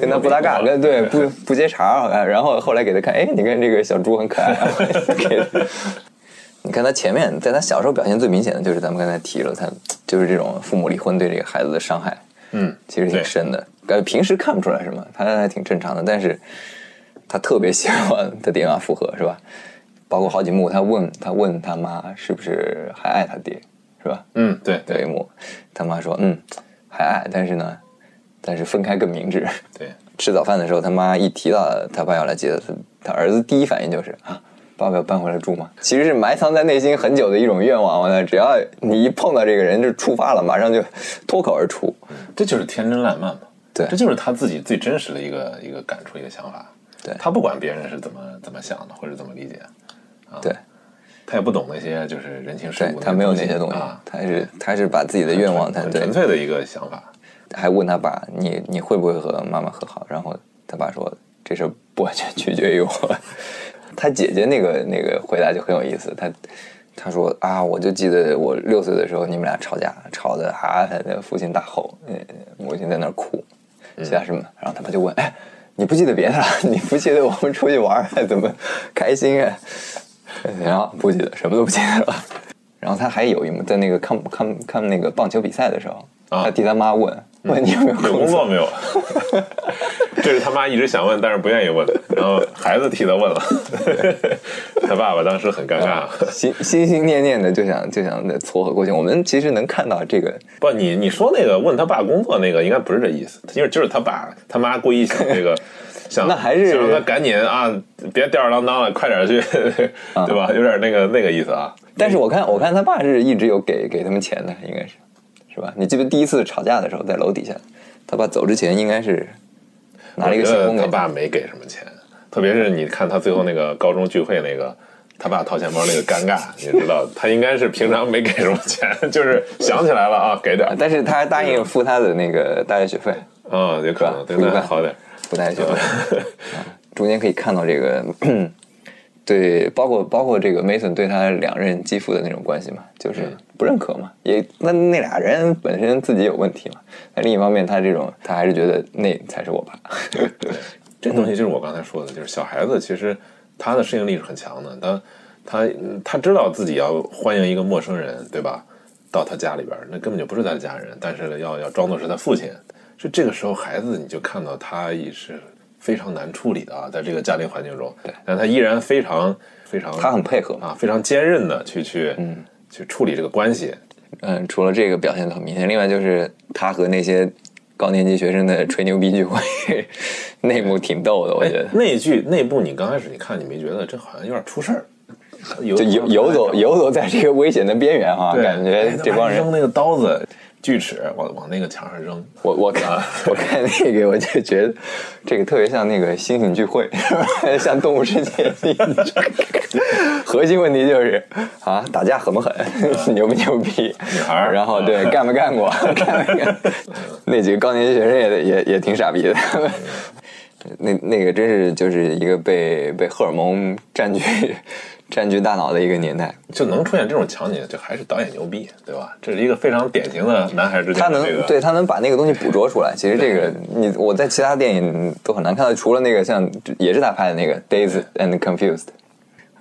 跟他不搭嘎，跟对不 [laughs] 不接茬儿，然后后来给他看，哎，你看这个小猪很可爱，啊给 [laughs] 你看他前面，在他小时候表现最明显的就是咱们刚才提了，他就是这种父母离婚对这个孩子的伤害，嗯，其实挺深的。感觉，平时看不出来什么，他还挺正常的，但是他特别喜欢他爹妈复合，是吧？包括好几幕，他问他问他妈是不是还爱他爹，是吧？嗯，对对有一幕，他妈说嗯还爱，但是呢，但是分开更明智。对，吃早饭的时候，他妈一提到他爸要来接他，他儿子第一反应就是啊，爸爸要搬回来住吗？其实是埋藏在内心很久的一种愿望。完了，只要你一碰到这个人，就触发了，马上就脱口而出。这就是天真烂漫嘛。对这就是他自己最真实的一个一个感触，一个想法。对他不管别人是怎么怎么想的，或者怎么理解，啊对，他也不懂那些就是人情世故对他没有那些东西啊，，他是他是把自己的愿望，他纯粹的一个想法。还问他爸，你你会不会和妈妈和好？然后他爸说，这事儿不完全取决于我。[laughs] 他姐姐那个那个回答就很有意思，他他说啊，我就记得我六岁的时候，你们俩吵架，吵的啊，他的父亲大吼，呃母亲在那儿哭，其他什么？然后他爸就问，哎，你不记得别的了？[laughs] 你不记得我们出去玩儿还怎么开心啊？[laughs] 然后不记得，什么都不记得了。[laughs] 然后他还有一幕，在那个看看看那个棒球比赛的时候，啊他替他妈问问你有没有有工工作作没有？这 [laughs] 这是他妈一直想问但是不愿意问的，然后孩子替他问了，他爸爸当时很尴尬。心心心念念的就想就想再撮合过去。我们其实能看到这个，不，你你说那个问他爸工作那个，应该不是这意思，因为就是他爸他妈故意想这个，想那还是想让他赶紧啊，别吊儿郎当了，快点去，[laughs] 对吧？有点那个那个意思啊。但是我看我看他爸是一直有给给他们钱的，应该是是吧？你记得第一次吵架的时候在楼底下，他爸走之前应该是拿了一个信封给爸没给什么钱，特别是你看他最后那个高中聚会那个。他爸掏钱包那个尴尬，你知道，他应该是平常没给什么钱，就是想起来了啊，给点。但是他还答应付他的那个大学学费，啊，有可能，对，那还好点儿。付大学学费。啊 [laughs] 中间可以看到这个，[clears throat] 对，包括包括这个 Mason 对他两任继父的那种关系嘛，就是不认可嘛，也那那俩人本身自己有问题嘛。那另一方面，他这种他还是觉得那才是我爸。[laughs] 这东西就是我刚才说的，就是小孩子其实他的适应力是很强的，他他他知道自己要欢迎一个陌生人，对吧？到他家里边儿，那根本就不是他的家人，但是要要装作是他父亲。就这个时候，孩子你就看到他也是非常难处理的啊，在这个家庭环境中，对，但他依然非常非常他很配合嘛。啊，非常坚韧的去去嗯去处理这个关系。嗯，除了这个表现的很明显，另外就是他和那些高年级学生的吹牛逼聚会，[laughs] 内幕挺逗的，我觉得。那一句那部你刚开始你看你没觉得这好像有点出事儿，游就游游走游走在这个危险的边缘哈，对感觉这帮人扔那个刀子锯齿往往那个墙上扔，我我看我看那个，我就觉得这个特别像那个猩猩聚会，[laughs] 像动物世界。核心问题就是啊，打架狠不狠，[laughs] 牛不牛逼？女孩然后对 [laughs] 干没干过？干没干？那几个高年级学生也也也挺傻逼的。那那个真是就是一个被被荷尔蒙占据 [laughs] 占据大脑的一个年代。就能出现这种场景，就还是导演牛逼，对吧？这是一个非常典型的男孩之间他能对他能把那个东西捕捉出来。其实这个你我在其他电影都很难看到，除了那个像也是他拍的那个《Dazed and Confused》。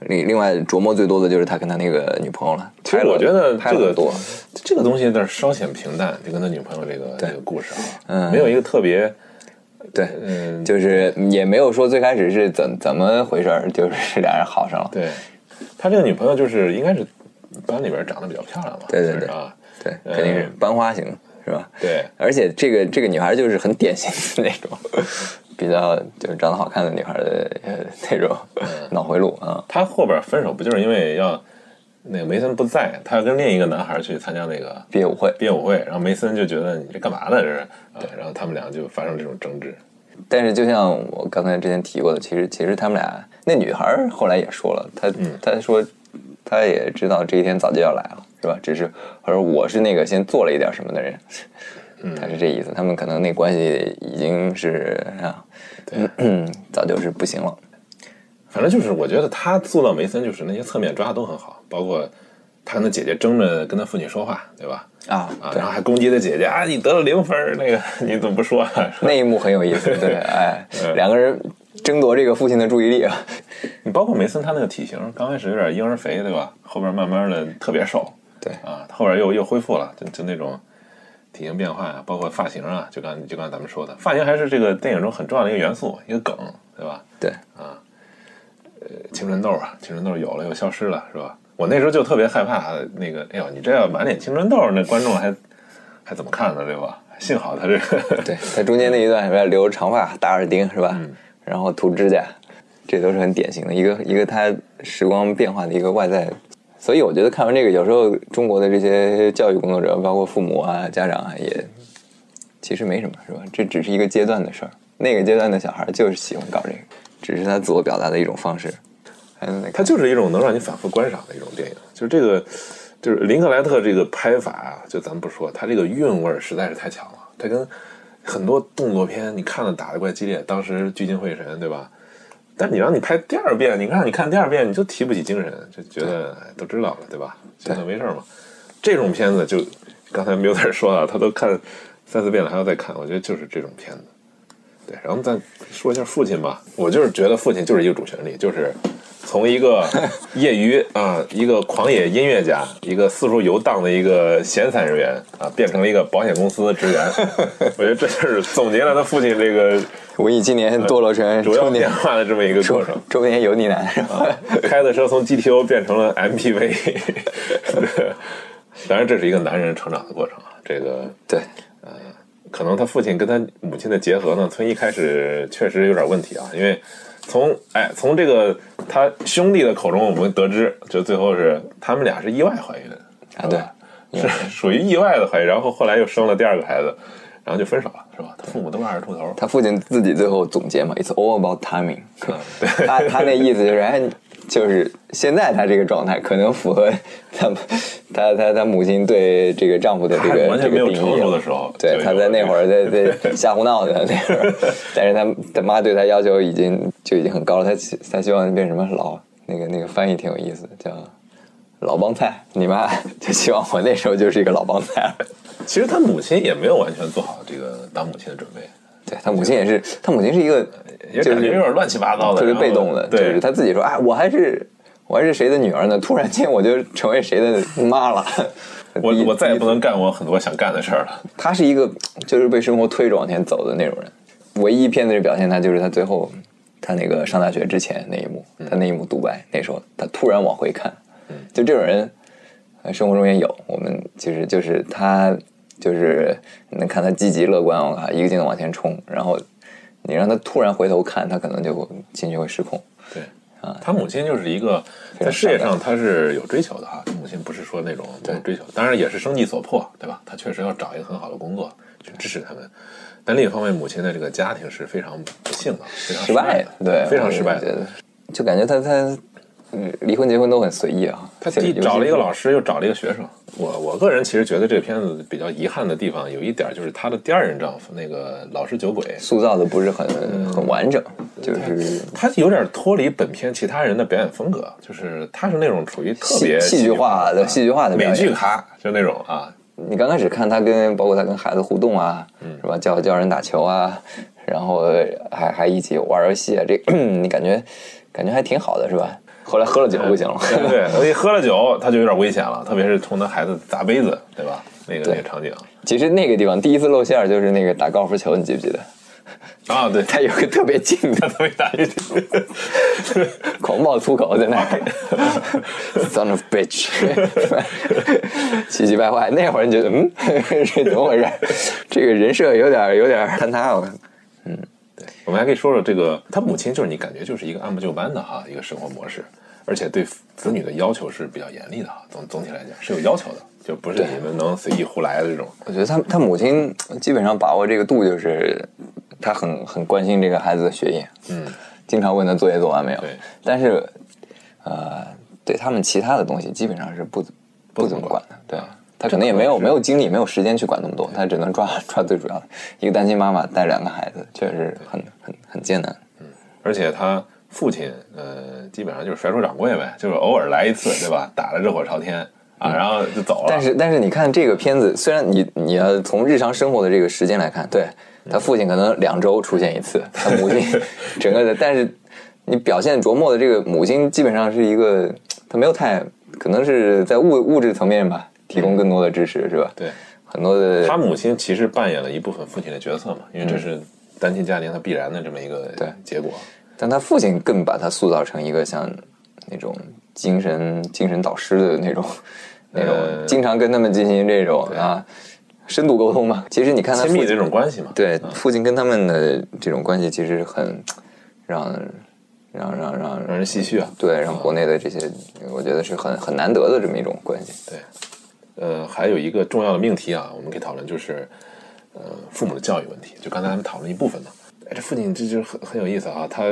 另另外琢磨最多的就是他跟他那个女朋友了。其实我觉得这个多，这个东西有点稍显平淡，就跟他女朋友这个这个故事啊，嗯没有一个特别，[laughs] 对，嗯，就是也没有说最开始是怎怎么回事儿，就是俩人好上了。对他这个女朋友就是应该是班里边长得比较漂亮嘛，对对对啊，对，肯定是班花型，是吧？对，而且这个这个女孩就是很典型的那种，比较就是长得好看的女孩的呃那种脑回路啊。他后边分手不就是因为要那个梅森不在，他要跟另一个男孩去参加那个毕业舞会，毕业舞会，然后梅森就觉得你这干嘛呢？这是，对，然后他们俩就发生这种争执。但是就像我刚才之前提过的，其实其实他们俩那女孩后来也说了，她她说她也知道这一天早就要来了，是吧？只是她说我是那个先做了一点什么的人，她是这意思。他们可能那关系已经是啊，嗯，早就是不行了。反正就是，我觉得他塑造梅森就是那些侧面抓的都很好，包括他跟他姐姐争着跟他父亲说话，对吧？啊啊，然后还攻击他姐姐啊，你得了零分，那个你怎么不说啊？那一幕很有意思，对，哎 [laughs] 嗯，两个人争夺这个父亲的注意力啊，[laughs] 你包括梅森他那个体型，刚开始有点婴儿肥，对吧？后边慢慢的特别瘦，对啊，后边又又恢复了，就就那种体型变化呀，包括发型啊，就刚就刚才咱们说的，发型还是这个电影中很重要的一个元素，一个梗，对吧？对，青春痘啊，青春痘有了又消失了，是吧？我那时候就特别害怕那个，哎呦，你这要满脸青春痘，那观众还还怎么看呢，对吧？幸好他这个对，他中间那一段里面留着长发、打耳钉是吧？然后涂指甲，这都是很典型的一个一个他时光变化的一个外在。所以我觉得看完这个，有时候中国的这些教育工作者，包括父母啊、家长啊，也其实没什么，是吧？这只是一个阶段的事儿。那个阶段的小孩就是喜欢搞这个，只是他自我表达的一种方式。还能它就是一种能让你反复观赏的一种电影。就是这个，就是林克莱特这个拍法啊，就咱们不说，他这个韵味实在是太强了。他跟很多动作片，你看了打的怪激烈，当时聚精会神，对吧？但你让你拍第二遍，你看你看第二遍，你就提不起精神，就觉得哎都知道了，对吧？就那没事嘛。这种片子就刚才缪特说了，他都看三四遍了，还要再看，我觉得就是这种片子。对，然后再说一下父亲吧，我就是觉得父亲就是一个主旋律，就是从一个 [laughs] 业余啊，一个狂野音乐家，一个四处游荡的一个闲散人员啊，变成了一个保险公司的职员。[laughs] 我觉得这就是总结了他父亲这个 [laughs] 文艺青年堕落成主要中年变化的这么一个过程。中年油腻男是吧？开的车从 GTO 变成了 MPV，当然这是一个男人成长的过程啊。这个对，可能他父亲跟他母亲的结合呢，从一开始确实有点问题啊，因为从哎从这个他兄弟的口中我们得知，就最后是他们俩是意外怀孕啊对，是属于意外的怀孕，然后后来又生了第二个孩子，然后就分手了，是吧？他父母都二十出头，他父亲自己最后总结嘛，It's all about timing。嗯对 [laughs] 他他那意思就是，哎，就是现在他这个状态可能符合 [laughs] 他他他他母亲对这个丈夫的这个完全没有这个定义成熟的时候对他在那会儿在在瞎胡闹的那会儿，但是他他妈对他要求已经就已经很高了，他希他希望变什么老那个那个翻译挺有意思的，叫老帮菜。你妈就希望我那时候就是一个老帮菜。其实他母亲也没有完全做好这个当母亲的准备，对他母亲也是，他母亲是一个也就是有点乱七八糟的，特别被动的，就对是他自己说啊，我还是我还是谁的女儿呢？突然间我就成为谁的妈了。[laughs] 我我再也不能干我很多想干的事儿了。他是一个就是被生活推着往前走的那种人。唯一片子里表现他就是他最后他那个上大学之前那一幕，他那一幕独白，那时候他突然往回看，就这种人，呃，生活中也有。我们其实就是他，就是能看他积极乐观，我靠，一个劲的往前冲，然后你让他突然回头看，他可能就情绪会失控。对啊，他母亲就是一个在事业上他是有追求的哈，他母亲不是说那种没有追求，当然也是生计所迫，对吧？他确实要找一个很好的工作去支持他们，但另一方面，母亲的这个家庭是非常不幸的，非常失败的，对，非常失败的。就感觉他他，嗯，离婚结婚都很随意啊。他既找了一个老师，又找了一个学生。我我个人其实觉得这个片子比较遗憾的地方有一点，就是他的第二任丈夫那个老实酒鬼，塑造的不是很嗯很完整，就是他有点脱离本片其他人的表演风格，就是他是那种处于特别戏戏剧化的啊戏剧化的美剧咖，就那种啊，你刚开始看他跟包括他跟孩子互动啊，嗯是吧？教教人打球啊，然后还还一起玩游戏啊，这 [clears throat] 你感觉感觉还挺好的，是吧？后来喝了酒不行了，对对，他一喝了酒，他就有点危险了，特别是冲他孩子砸杯子，对吧？那个那个场景其实那个地方第一次露馅儿就是那个打高尔夫球，你记不记得？啊，对，[laughs] 他有个特别近的 [laughs] 特别大一点，[laughs] 狂暴粗口在那儿，son of bitch，气急败坏。那会儿你觉得，嗯，这怎么回事？这个人设有点有点坍塌，我看。我们还可以说说这个，他母亲就是你感觉就是一个按部就班的哈一个生活模式，而且对子女的要求是比较严厉的哈，总总体来讲是有要求的，就不是你们能随意胡来的这种。我觉得他他母亲基本上把握这个度，就是他很很关心这个孩子的学业，嗯，经常问他作业做完没有。对，但是呃，对他们其他的东西基本上是不不怎么管的。对他可能也没有没有精力，没有时间去管那么多，他只能抓抓最主要的。一个单亲妈妈带两个孩子，确实很很很艰难。嗯而且他父亲，呃，基本上就是甩手掌柜呗，就是偶尔来一次，对吧？打得热火朝天啊，然后就走了。但是但是你看这个片子，虽然你你要从日常生活的这个时间来看，对他父亲可能两周出现一次，他母亲 [laughs] 整个的，但是你表现琢磨的这个母亲基本上是一个，他没有太可能是在物物质层面吧，提供更多的支持，是吧？对很多的他母亲其实扮演了一部分父亲的角色嘛，因为这是单亲家庭他必然的这么一个对结果。但他父亲更把他塑造成一个像那种精神精神导师的那种那种，呃经常跟他们进行这种啊深度沟通嘛。其实你看他密的这种关系嘛，对，父亲跟他们的这种关系其实很让让让让让人唏嘘啊。对，让国内的这些，我觉得是很很难得的这么一种关系。对，呃，还有一个重要的命题啊，我们可以讨论就是，呃，父母的教育问题。就刚才咱们讨论一部分嘛。哎，这父亲这就很很有意思啊，他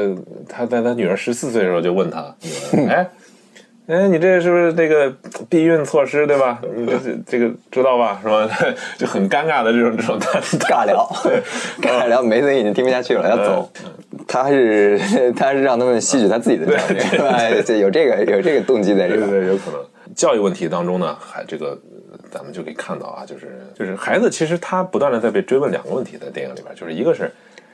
他在他女儿十四岁的时候就问他女儿，[laughs] 哎。哎，你这是不是这个避孕措施对吧？你这个知道吧？是吧？[laughs] 就很尴尬的这种这种他尬聊，尬聊，[laughs] 梅森已经听不下去了，要走。他是他是让他们吸取他自己的教训，是吧？有这个有这个动机在这个。对对对，有可能。教育问题当中呢，还这个呃咱们就可以看到啊，就是就是孩子其实他不断的在被追问两个问题，在电影里边，就是一个是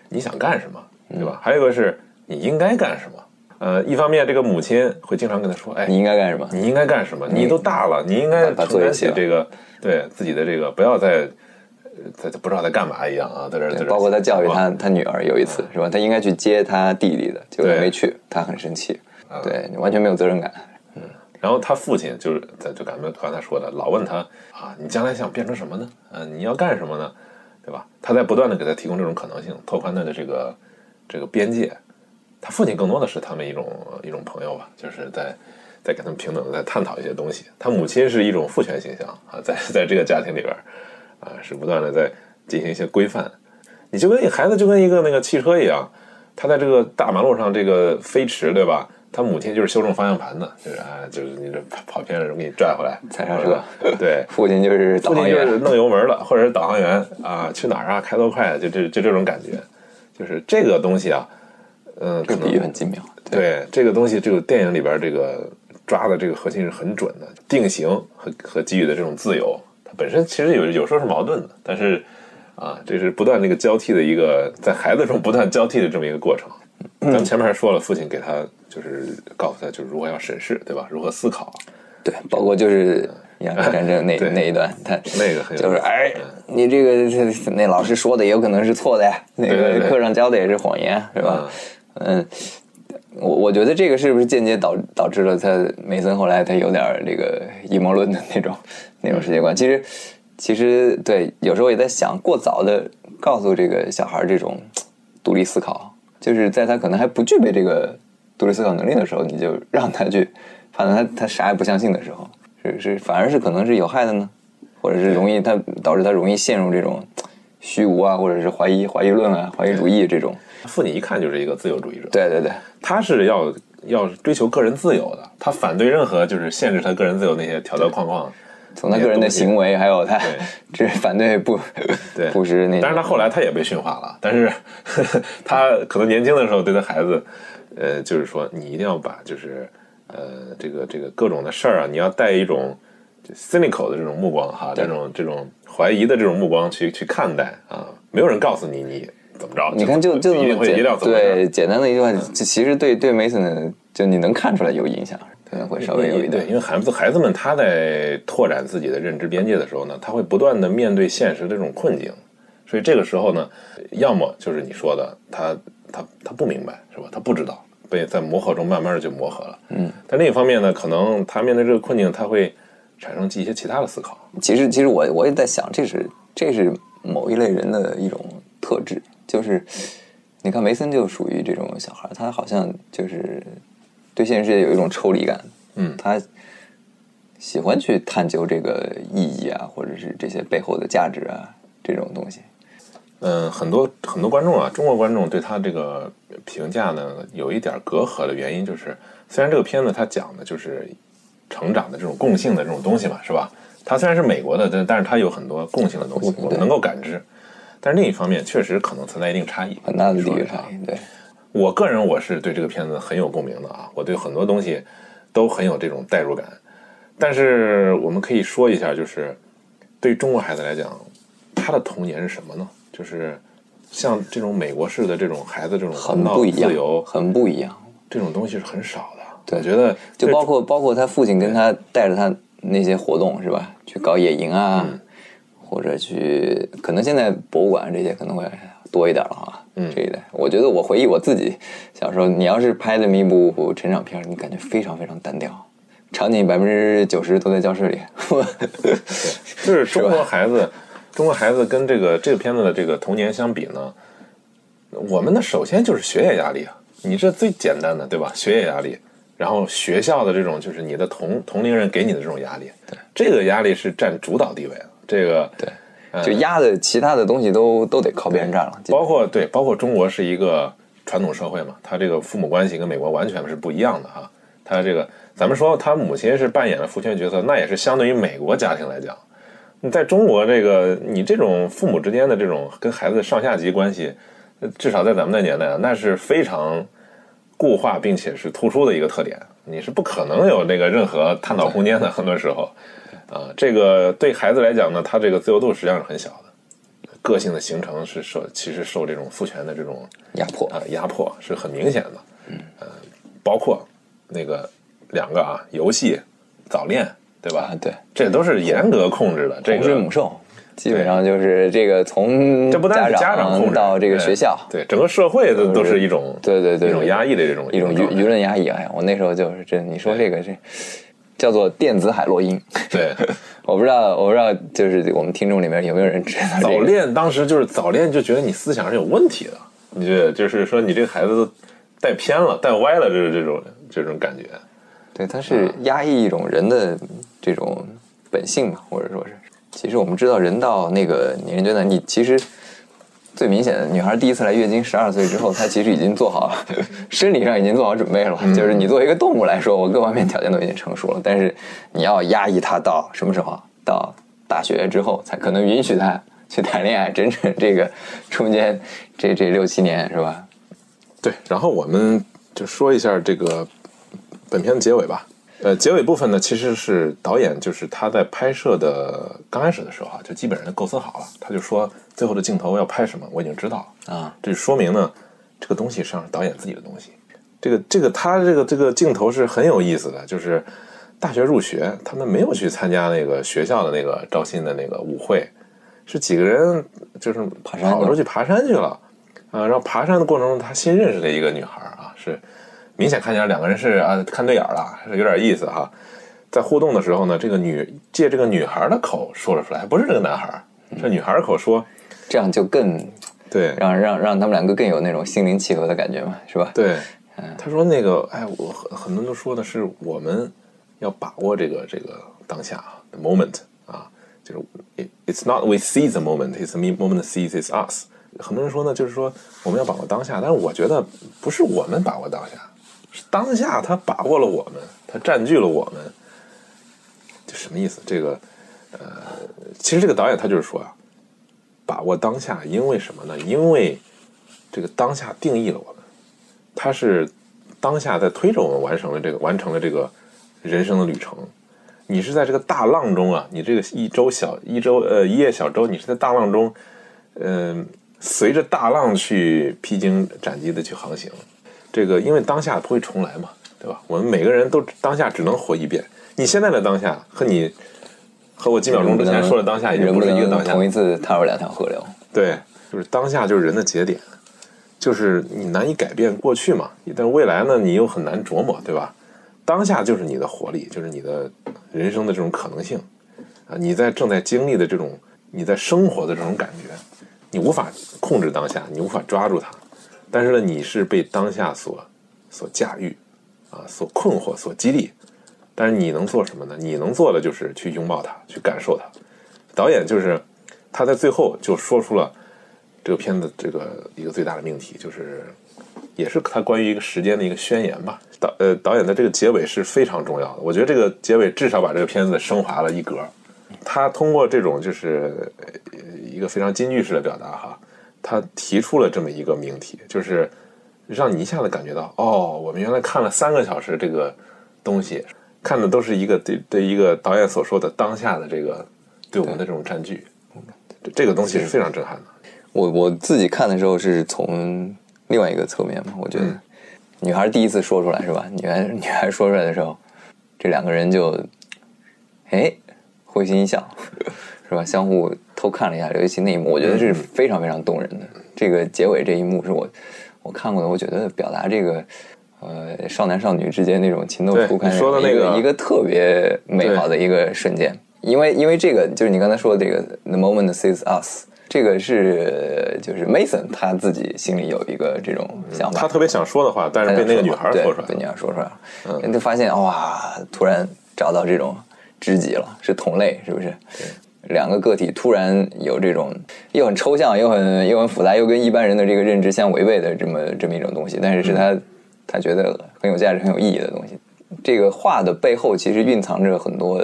你想干什么，对吧？还有一个是你应该干什么。呃，一方面这个母亲会经常跟他说，哎，你应该干什么？你应该干什么？你都大了，你应该承担起这个对自己的这个，不要再在不知道在干嘛一样啊，在这儿在这包括他教育他他女儿有一次是吧？他应该去接他弟弟的，结果没去，他很生气，对你完全没有责任感。然后他父亲就是在就刚才刚才说的，老问他啊，你将来想变成什么呢？啊，你要干什么呢？对吧？他在不断的给他提供这种可能性，拓宽他的这个这个边界。他父亲更多的是他们一种一种朋友吧，就是在在跟他们平等的在探讨一些东西。他母亲是一种父权形象啊，在在这个家庭里边啊，是不断的在进行一些规范。你就跟孩子就跟一个那个汽车一样，他在这个大马路上这个飞驰，对吧？他母亲就是修正方向盘的，就是啊，就是你这跑跑偏了，我给你拽回来，踩刹车。[laughs] 对，父亲就是导父亲航员，就是弄油门了，或者是导航员啊，去哪儿啊，开多快啊，就这就这种感觉，就是这个东西啊，嗯，可能这比喻很精妙。对这个东西，这个电影里边这个抓的这个核心是很准的，定型和和给予的这种自由，它本身其实有有时候是矛盾的，但是啊，这是不断这个交替的一个在孩子中不断交替的这么一个过程。咱们前面还说了，父亲给他就是告诉他，就是如何要审视，对吧？如何思考，对，包括就是鸦片战争那对。那一段，他那个就是哎，你这个这那老师说的也有可能是错的呀，那个课上教的也是谎言，是吧？嗯，我我觉得这个是不是间接导导致了他梅森后来他有点儿这个阴谋论的那种那种世界观？其实其实对，有时候也在想，过早的告诉这个小孩儿这种独立思考，就是在他可能还不具备这个独立思考能力的时候，你就让他去判断他他啥也不相信的时候，是是反而是可能是有害的呢，或者是容易他导致他容易陷入这种虚无啊，或者是怀疑怀疑论啊、怀疑主义这种。父亲一看就是一个自由主义者，对对对，他是要要追求个人自由的，他反对任何就是限制他个人自由那些条条框框。从他个人的行为，还有他对这 [laughs] 反对不对，[laughs] 不是那，但是他后来他也被驯化了，但是呵 [laughs] 呵他可能年轻的时候对他孩子，呃，就是说你一定要把就是呃这个这个各种的事儿啊，你要带一种就 cynical 的这种目光哈，这种这种怀疑的这种目光去去看待啊，没有人告诉你你怎么着，你看就就那么简对简单的一句话，这其实对对 Mason 就你能看出来有影响，可能会稍微有一对，点。因为孩子孩子们他在拓展自己的认知边界的时候呢，他会不断的面对现实的这种困境，所以这个时候呢，要么就是你说的，他他他不明白是吧？他不知道，被在磨合中慢慢的就磨合了。嗯，但另一方面呢，可能他面对这个困境，他会产生一些其他的思考。其实其实我我也在想，这是这是某一类人的一种特质，就是你看梅森就属于这种小孩，他好像就是对现实世界有一种抽离感，嗯他喜欢去探究这个意义啊，或者是这些背后的价值啊这种东西。嗯，很多很多观众啊，中国观众对他这个评价呢，有一点隔阂的原因就是，虽然这个片子它讲的就是成长的这种共性的这种东西嘛，是吧？它虽然是美国的，但但是它有很多共性的东西，我们能够感知。但是另一方面，确实可能存在一定差异，很大的地域差异，对，我个人我是对这个片子很有共鸣的啊，我对很多东西都很有这种代入感。但是我们可以说一下，就是对中国孩子来讲，他的童年是什么呢？就是像这种美国式的这种孩子这种很不一样自由，很不一样。这种东西是很少的。对我觉得就包括包括他父亲跟他带着他那些活动是吧？去搞野营啊，嗯或者去可能现在博物馆这些可能会多一点了哈。嗯这一代，我觉得我回忆我自己小时候，你要是拍这么一部成长片儿，你感觉非常非常单调，场景百分之九十都在教室里。[laughs] 就是中国孩子，中国孩子跟这个这个片子的这个童年相比呢，我们的首先就是学业压力啊，你这最简单的对吧？学业压力，然后学校的这种就是你的同同龄人给你的这种压力，对，这个压力是占主导地位的。这个对，就压的其他的东西都都得靠别人占了。包括对，包括中国是一个传统社会嘛，他这个父母关系跟美国完全是不一样的哈。他这个，咱们说他母亲是扮演了父权角色，那也是相对于美国家庭来讲。你在中国这个，你这种父母之间的这种跟孩子上下级关系，呃至少在咱们那年代啊，那是非常固化并且是突出的一个特点。你是不可能有那个任何探讨空间的，很多时候啊，这个对孩子来讲呢，他这个自由度实际上是很小的。个性的形成是受其实受这种父权的这种压迫啊压迫是很明显的。嗯、包括那个两个啊，游戏早恋，对吧？啊，对，这都是严格控制的。这洪水个猛兽，基本上就是这个从这不单是家长控制到这个学校，对整个社会都都是一种对对对一种压抑的这种一种舆舆论压抑。哎呀，我那时候就是这，你说这个这叫做电子海洛因。对 [laughs] 我不知道，我不知道，就是我们听众里面有没有人知道这个？早恋，当时就是早恋就觉得你思想是有问题的，你觉得就是说你这个孩子都带偏了、带歪了，这这种这种感觉。对，它是压抑一种人的这种本性嘛，或者说是，其实我们知道，人到那个年龄阶段，你其实最明显的，女孩第一次来月经，十二岁之后，她其实已经做好 [laughs] 生理上已经做好准备了。就是你作为一个动物来说，我各方面条件都已经成熟了，但是你要压抑她到什么时候？到大学之后才可能允许她去谈恋爱，整整这个中间这这六七年是吧？对，然后我们就说一下这个本片的结尾吧。呃，结尾部分呢，其实是导演就是他在拍摄的刚开始的时候啊，就基本上就构思好了，他就说最后的镜头要拍什么，我已经知道了。啊，这说明呢，这个东西实际上是导演自己的东西。这个这个他这个这个镜头是很有意思的，就是大学入学，他们没有去参加那个学校的那个招新的那个舞会，是几个人就是跑出去爬山去了啊。然后爬山的过程中，他新认识的一个女孩啊，是明显看起来两个人是啊看对眼了，是有点意思哈。在互动的时候呢，这个女借这个女孩的口说了出来，不是这个男孩，这女孩口说，这样就更对，让让让他们两个更有那种心灵契合的感觉嘛，是吧？对，他说那个，哎，我很很多人都说的是我们要把握这个这个当下 the moment 啊，就是 it, it's not we seize the moment, it's the moment that seizes us。很多人说呢，就是说我们要把握当下，但是我觉得不是我们把握当下，是是当下他把握了我们，他占据了我们。这什么意思？这个呃，其实这个导演他就是说啊，把握当下，因为什么呢？因为这个当下定义了我们。他是当下在推着我们完成了这个完成了这个人生的旅程。你是在这个大浪中啊，你这个一周小一周呃一叶小舟，你是在大浪中，嗯、随着大浪去披荆斩棘的去航行。这个因为当下不会重来嘛，对吧？我们每个人都当下只能活一遍。你现在的当下和你和我几秒钟之前说的当下已经不是一个当下同。一次踏入两条河流。对，就是当下就是人的节点，就是你难以改变过去嘛，但是未来呢，你又很难琢磨，对吧？当下就是你的活力，就是你的人生的这种可能性啊，你在正在经历的这种你在生活的这种感觉，你无法控制当下，你无法抓住它，但是呢，你是被当下所所驾驭啊，所困惑，所激励。但是你能做什么呢？你能做的就是去拥抱它，去感受它。导演就是他在最后就说出了这个片子这个一个最大的命题，就是也是他关于一个时间的一个宣言吧。导呃导演的这个结尾是非常重要的，我觉得这个结尾至少把这个片子升华了一格。他通过这种就是一个非常金句式的表达哈，他提出了这么一个命题，就是让你一下子感觉到哦，我们原来看了三个小时这个东西，看的都是一个对对一个导演所说的当下的这个对我们的这种占据，这这个东西是非常震撼的。我我自己看的时候是从另外一个侧面嘛，我觉得、女孩第一次说出来是吧？女孩女孩说出来的时候，这两个人就哎会心一笑，是吧？相互偷看了一下，尤其那一幕，我觉得是非常非常动人的。这个结尾这一幕是我我看过的，我觉得表达这个。呃，少男少女之间那种情窦初开，说的那个一个特别美好的一个瞬间，因为因为这个就是你刚才说的这个 the moment sees us，这个是就是 Mason 他自己心里有一个这种想法，他特别想说的话，但是被那个女孩对说出来被女。孩说出来了，你就发现哇，突然找到这种知己了，是同类，是不是？两个个体突然有这种又很抽象又很又很复杂又跟一般人的这个认知相违背的这么这么一种东西，但是是他、他觉得很有价值、很有意义的东西。这个画的背后其实蕴藏着很多，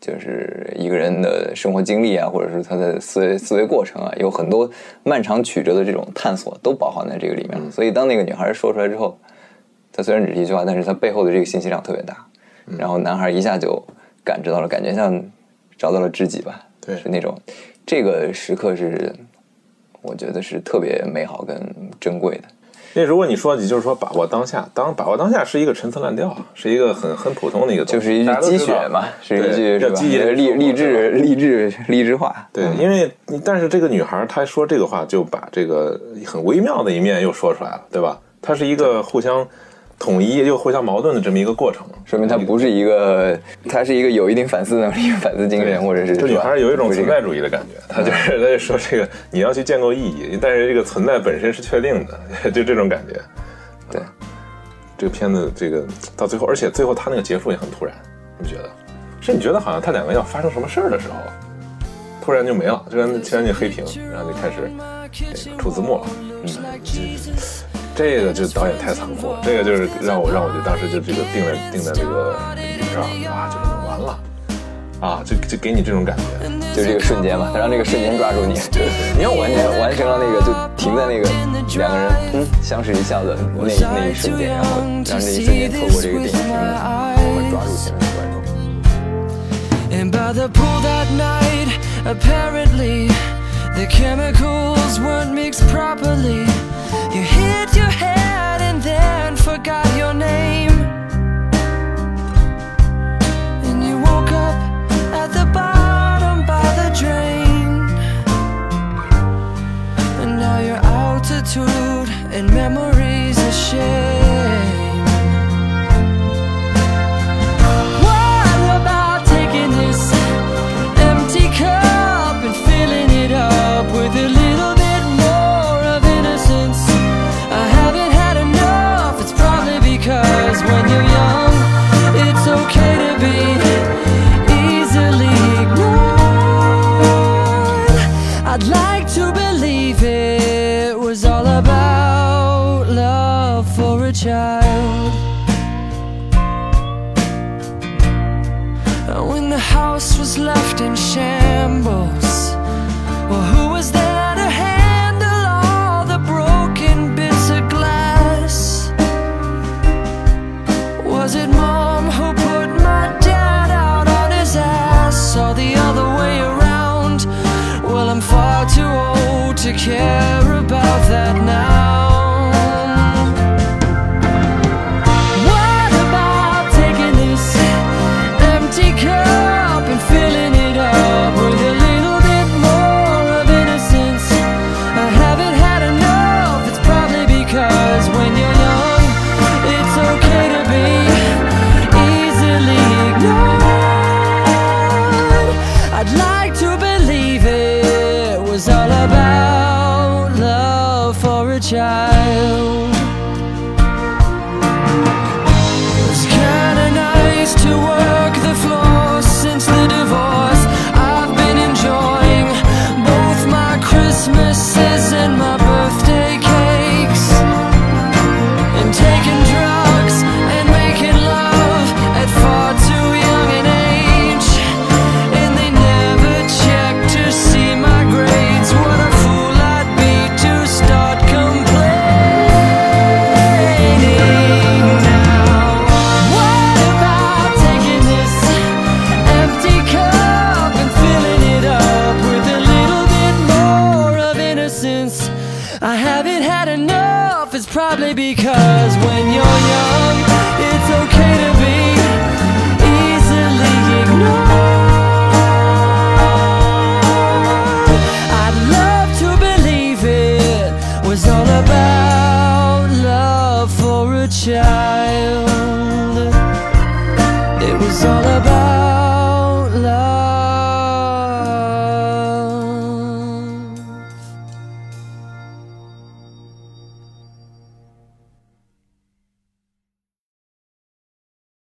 就是一个人的生活经历啊，或者是他的思维思维过程啊，有很多漫长曲折的这种探索都包含在这个里面了。所以当那个女孩说出来之后，她虽然只是一句话，但是她背后的这个信息量特别大。然后男孩一下就感知到了，感觉像找到了知己吧，对是那种这个时刻是我觉得是特别美好跟珍贵的。那如果你说，你就是说把握当下，当把握当下是一个陈词滥调，啊是一个很很普通的一个就是一句大家都知道鸡血嘛，是一句是吧？对要鸡血励励志励志励志话。对，因为但是这个女孩她说这个话，就把这个很微妙的一面又说出来了，对吧？她是一个互相统一又互相矛盾的这么一个过程，说明他不是一个，他是一个有一定反思能力、反思精神，或者是这女孩有一种存在主义的感觉，她就是她就说这个你要去建构意义，但是这个存在本身是确定的，[laughs] 就这种感觉。对，这个片子这个到最后，而且最后他那个结束也很突然，你不觉得？是你觉得好像他两个要发生什么事儿的时候，突然就没了，突然突然就黑屏，然后就开始这个出字幕了。嗯，这个就导演太残酷了，这个就是让我让我就当时就这个定在定在这个笔上，啊，就是完了，啊，就就给你这种感觉。就这个瞬间嘛，他让这个瞬间抓住你，你要完全完成了那个，就停在那个两个人嗯相视一笑的那那一瞬间，然后让这一瞬间透过这个电影屏幕，我们抓住前面的观众。The chemicals weren't mixed properly. You hit your head and then forgot your name. And shell.